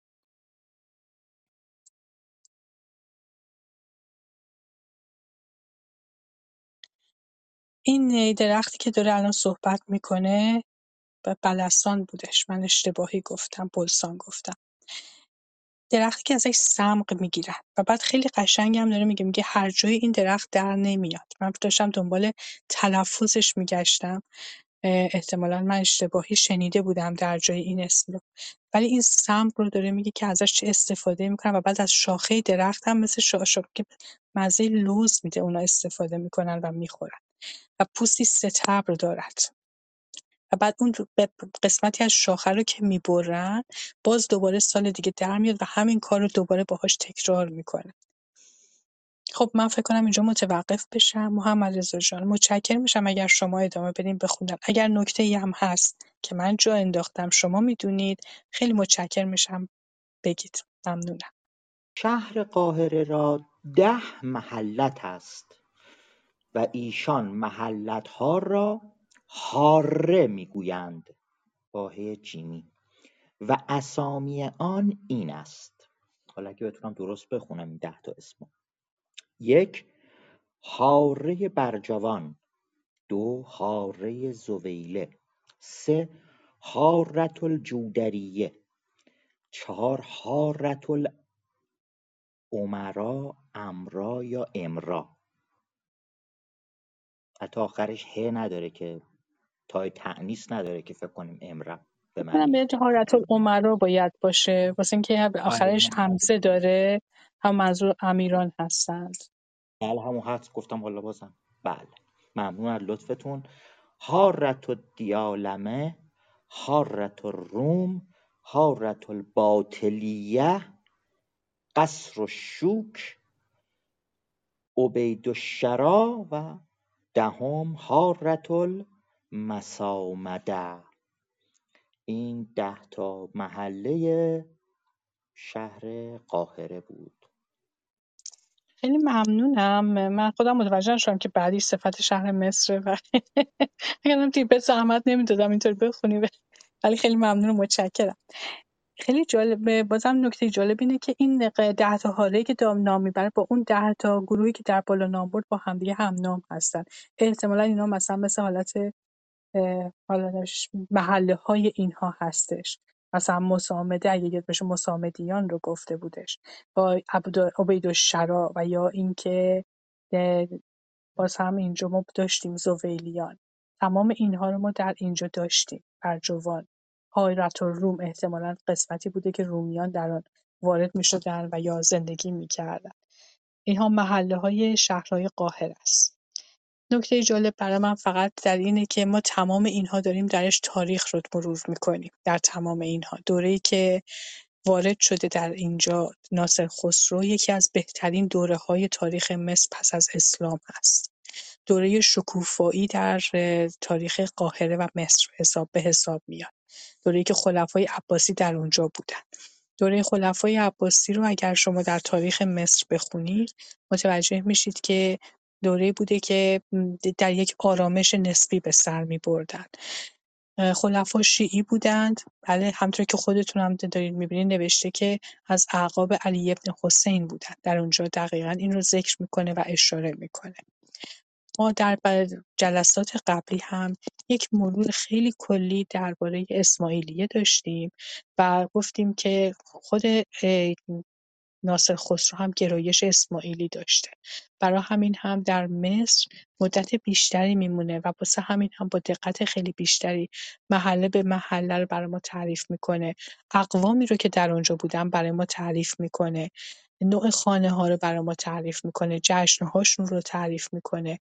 این درختی که داره الان صحبت می‌کنه بلستان بودش. من اشتباهی گفتم بلسان گفتم. درختی که ازش سمق می‌گیرن و بعد خیلی قشنگ هم داره میگه میگه هر جای این درخت در نمیاد. من داشتم دنبال تلفظش میگشتم. احتمالا من اشتباهی شنیده بودم در جای این اسم رو. ولی این سمق رو داره میگه که ازش چه استفاده می‌کنن و بعد از شاخه درخت هم مثل شاخه که مزه لوز میده اونا استفاده می‌کنن و می‌خورن. و پوستی ستبر دارد. و بعد اون قسمتی از شاخه رو که می‌برن باز دوباره سال دیگه در میاد و همین کار رو دوباره باهاش تکرار می‌کنه. خب من فکر کنم اینجا متوقف بشم. محمد رضا جان متشکر میشم اگر شما ادامه بدین بخوندن اگر نکته ای هم هست که من جا انداختم شما می‌دونید. خیلی متشکر میشم بگید. ممنونم. شهر قاهره را ده محلت است. و ایشان محلت ها را حاره می‌گویند. با جیمی. و اسامی آن این است. حالا اگه بتونم درست بخونم این ده تا اسم یک حاره برجوان. دو حاره زویله. سه حارت الجودریه چهار حارت الامرا امرا یا امرا. حتی آخرش ه نداره که تای تعنیس نداره که فکر کنیم امرا به من به حارت الامرا باید باشه. واسه اینکه آره، آخرش همزه داره هم منظور امیران هستند. بله همون هست گفتم حالا بازم. بله. ممنون از لطفتون. حارت دیالمه حارت الروم حارت الباطلیه قصر الشوک عبید الشرا و دهم حارت المسامده این ده تا محله شهر قاهره بود. خیلی ممنونم. من خودم متوجه شدم که بعدی صفت شهر مصر و (laughs) اگرم به زحمت نمی‌دادم اینطور بخونی ولی خیلی ممنون و متشکرم. خیلی جالبه. بازم نکته جالب اینه که این ده تا حاره که دام نام می‌بره با اون ده تا گروهی که در بالا نام برد با همدیگه هم نام هستن. احتمالا اینا مثلا مثل حالت حالا محله های اینها هستش. مثلا مسامده اگه یاد بشه مسامدیان رو گفته بودش. با عبید شرا و یا اینکه باز هم اینجا ما داشتیم زویلیان. تمام اینها رو ما در اینجا داشتیم برجوان حایرت روم احتمالا قسمتی بوده که رومیان در آن وارد می شدن و یا زندگی می کردن. اینها محله های شهرهای قاهره است. نکته جالب برای من فقط در اینه که ما تمام اینها داریم درش تاریخ رو مرور می‌کنیم در تمام اینها. ای که وارد شده در اینجا ناصر خسرو یکی از بهترین دوره های تاریخ مصر پس از اسلام است. دوره شکوفایی در تاریخ قاهره و مصر حساب به حساب میاد. دوره‌ای که خلفای عباسی در اونجا بودن. دوره خلفای عباسی رو اگر شما در تاریخ مصر بخونید متوجه میشید که دوره بوده که در یک آرامش نسبی به سر میبردن. خلفا شیعی بودند. بله همطور که خودتون هم دارید می‌بینید نوشته که از اعقاب علی ابن حسین بودند. در اونجا دقیقا این رو ذکر می‌کنه و اشاره می‌کنه. ما در جلسات قبلی هم یک مرور خیلی کلی درباره اسماعیلیه داشتیم و گفتیم که خود ناصر خسرو هم گرایش اسماعیلی داشته. برای همین هم در مصر مدت بیشتری میمونه و واسه همین هم با دقت خیلی بیشتری محله به محله رو برای ما تعریف می‌کنه. اقوامی رو که در اونجا بودن برای ما تعریف می‌کنه. نوع خانه ها رو برای ما تعریف می‌کنه جشن هاشون رو تعریف می‌کنه.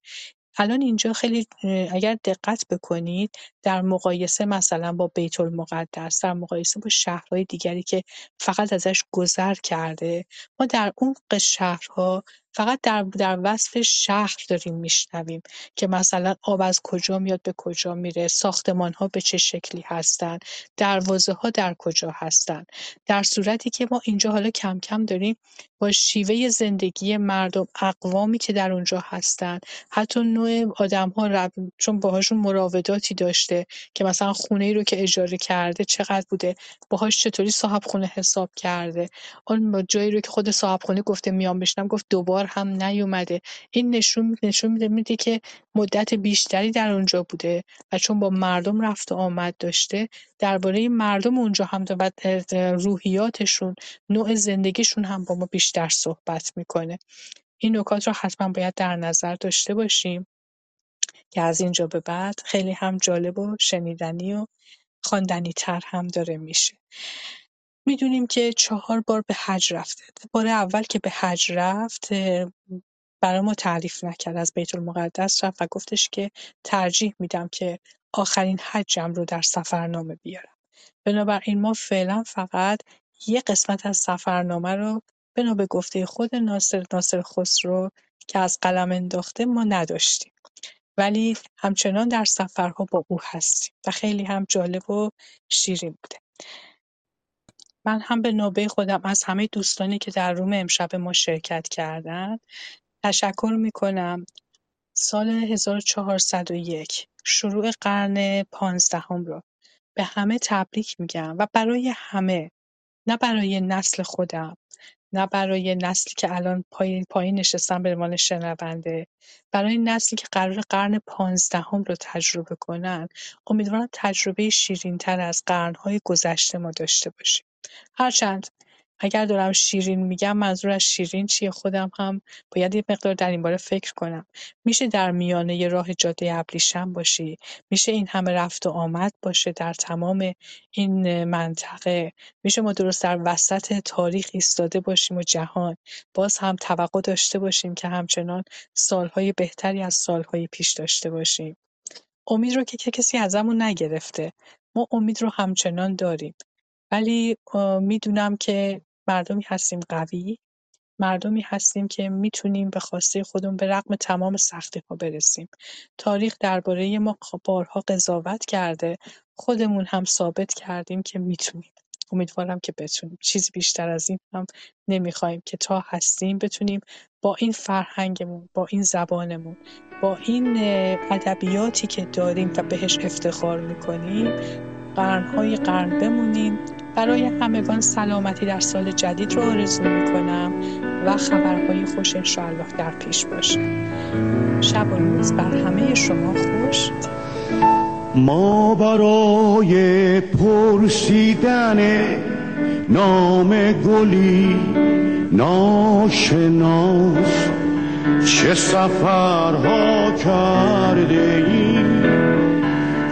الان اینجا خیلی اگر دقت بکنید در مقایسه مثلا با المقدس در مقایسه با شهرهای دیگری که فقط ازش گذر کرده ما در اون شهرها فقط در, در وصف شهر داریم میشنویم که مثلا آب از کجا میاد به کجا میره ساختمان ها به چه شکلی هستند دروازه ها در کجا هستند در صورتی که ما اینجا حالا کم کم داریم با شیوه زندگی مردم اقوامی که در اونجا هستند حتی نوع آدم ها چون باهاشون مراوداتی داشته که مثلا خونه ای رو که اجاره کرده چقدر بوده باهاش چطوری صاحب خونه حساب کرده. اون جایی رو که خود صاحب خونه گفته میام بشنم گفت دوبار هم نیومده. این نشون نشون میده که مدت بیشتری در اونجا بوده و چون با مردم رفت و آمد داشته درباره مردم اونجا هم و روحیاتشون نوع زندگیشون هم با ما بیشتر صحبت می‌کنه. این نکات رو حتما باید در نظر داشته باشیم که از اینجا به بعد خیلی هم جالب و شنیدنی و خواندنی تر هم داره میشه. می‌دونیم که چهار بار به حج رفته. بار اول که به حج رفت برای ما تعریف نکرد از بیت المقدس رفت و گفتش که ترجیح میدم که آخرین حجم رو در سفرنامه بیارم. بنابراین ما فعلا فقط یه قسمت از سفرنامه رو بنا به گفته خود ناصر ناصر خسرو که از قلم انداخته ما نداشتیم. ولی همچنان در سفرها با او هستیم و خیلی هم جالب و شیرین بوده. من هم به نوبه خودم از همه دوستانی که در روم امشب ما شرکت کردند تشکر می‌کنم. سال 1401 شروع قرن پانزدهم را به همه تبریک میگم و برای همه نه برای نسل خودم نه برای نسلی که الان پایین پایین نشستن به عنوان شنونده برای نسلی که قرار قرن پانزدهم رو تجربه کنن. امیدوارم تجربه شیرینتر از قرنهای گذشته ما داشته باشیم. هرچند اگر دارم شیرین میگم منظور از شیرین چیه؟ خودم هم باید یه مقدار در این باره فکر کنم. میشه در میانه راه جاده ابریشم باشی؟ میشه این همه رفت و آمد باشه در تمام این منطقه؟ میشه ما درست در وسط تاریخ ایستاده باشیم و جهان؟ باز هم توقع داشته باشیم که همچنان سالهای بهتری از سالهای پیش داشته باشیم. امید رو که کسی ازمون نگرفته. ما امید رو همچنان داریم. ولی می‌دونم که مردمی هستیم قوی. مردمی هستیم که می‌تونیم به خواسته خودمون به رغم تمام سختی ها برسیم. تاریخ درباره ما بارها قضاوت کرده. خودمون هم ثابت کردیم که می‌تونیم. امیدوارم که بتونیم. چیزی بیشتر از این هم نمی‌خوایم که تا هستیم بتونیم با این فرهنگمون با این زبانمون با این ادبیاتی که داریم و بهش افتخار می‌کنیم قرنهای قرن بمونیم. برای همگان سلامتی در سال جدید رو آرزو می‌کنم و خبرهای خوش انشاءالله در پیش باشه. شب و روز بر همه شما خوش. ما برای پرسیدن نام گلی ناشناس چه سفرها کرده ایم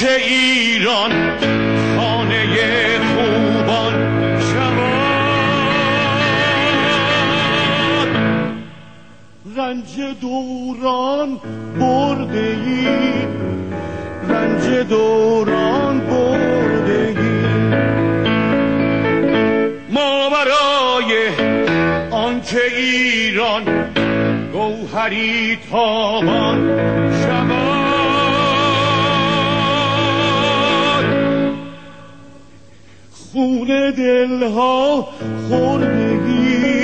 که ایران خانه خوبان شود. رنج دوران برده ای. رنج دوران برده ای. ما برای ایران گوهری تابان شود. خون دلها خوردگیم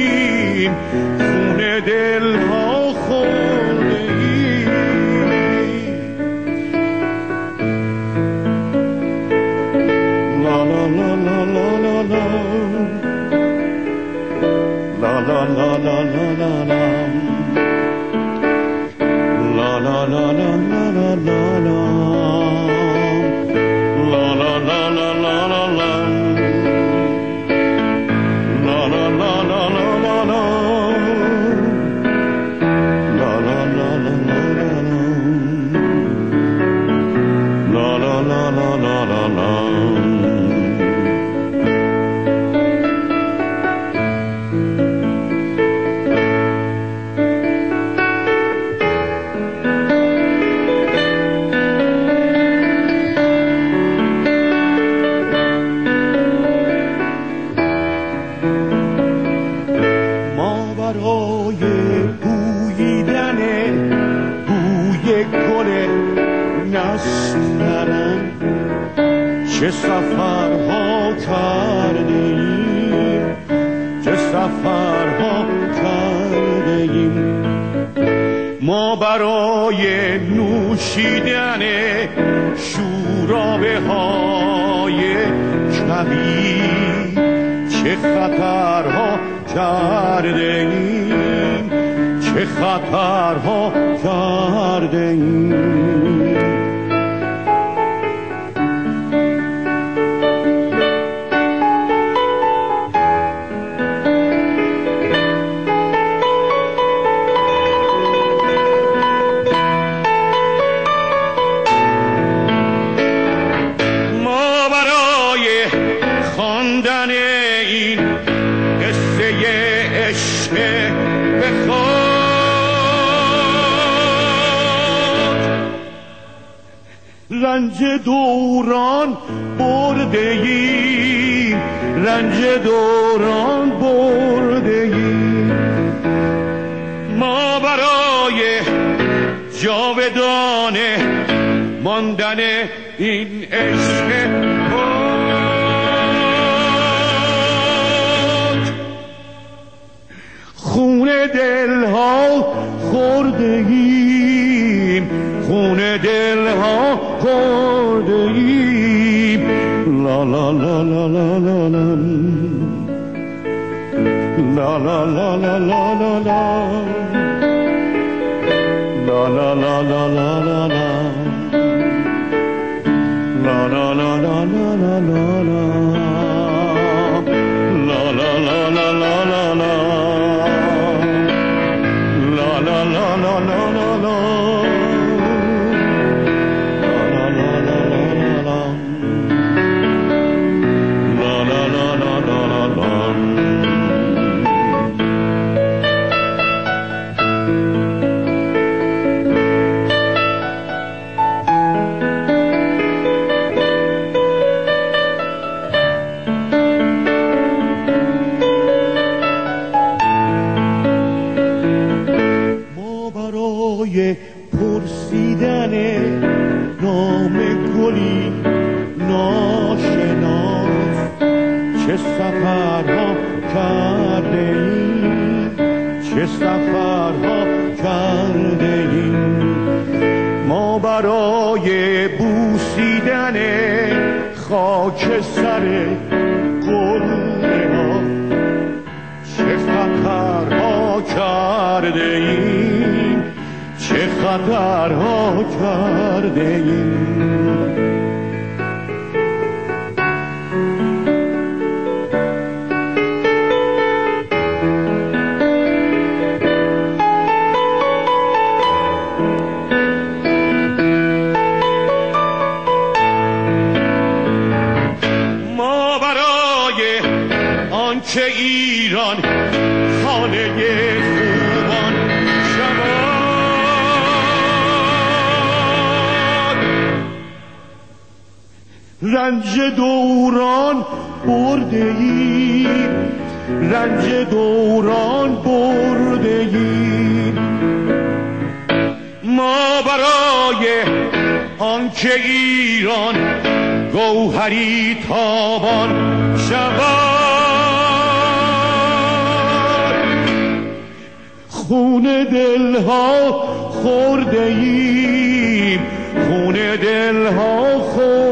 خون دلها خوردگیم لا لا لا لا لا لا لا لا لا لا لا لا لا لا لا لا لا لا لا لا برای نوشیدن شورابه های کبی. چه خطرها کرده چه خطرها کرده خاک سر گله ها چه خطرها کرده ایم؟ چه خطرها کرده ایم؟ رنج دوران برده ای رنج دوران برده ای ما برای آنکه ایران گوهری تابان شود. خون دلها خورده ایم خون دلها خورده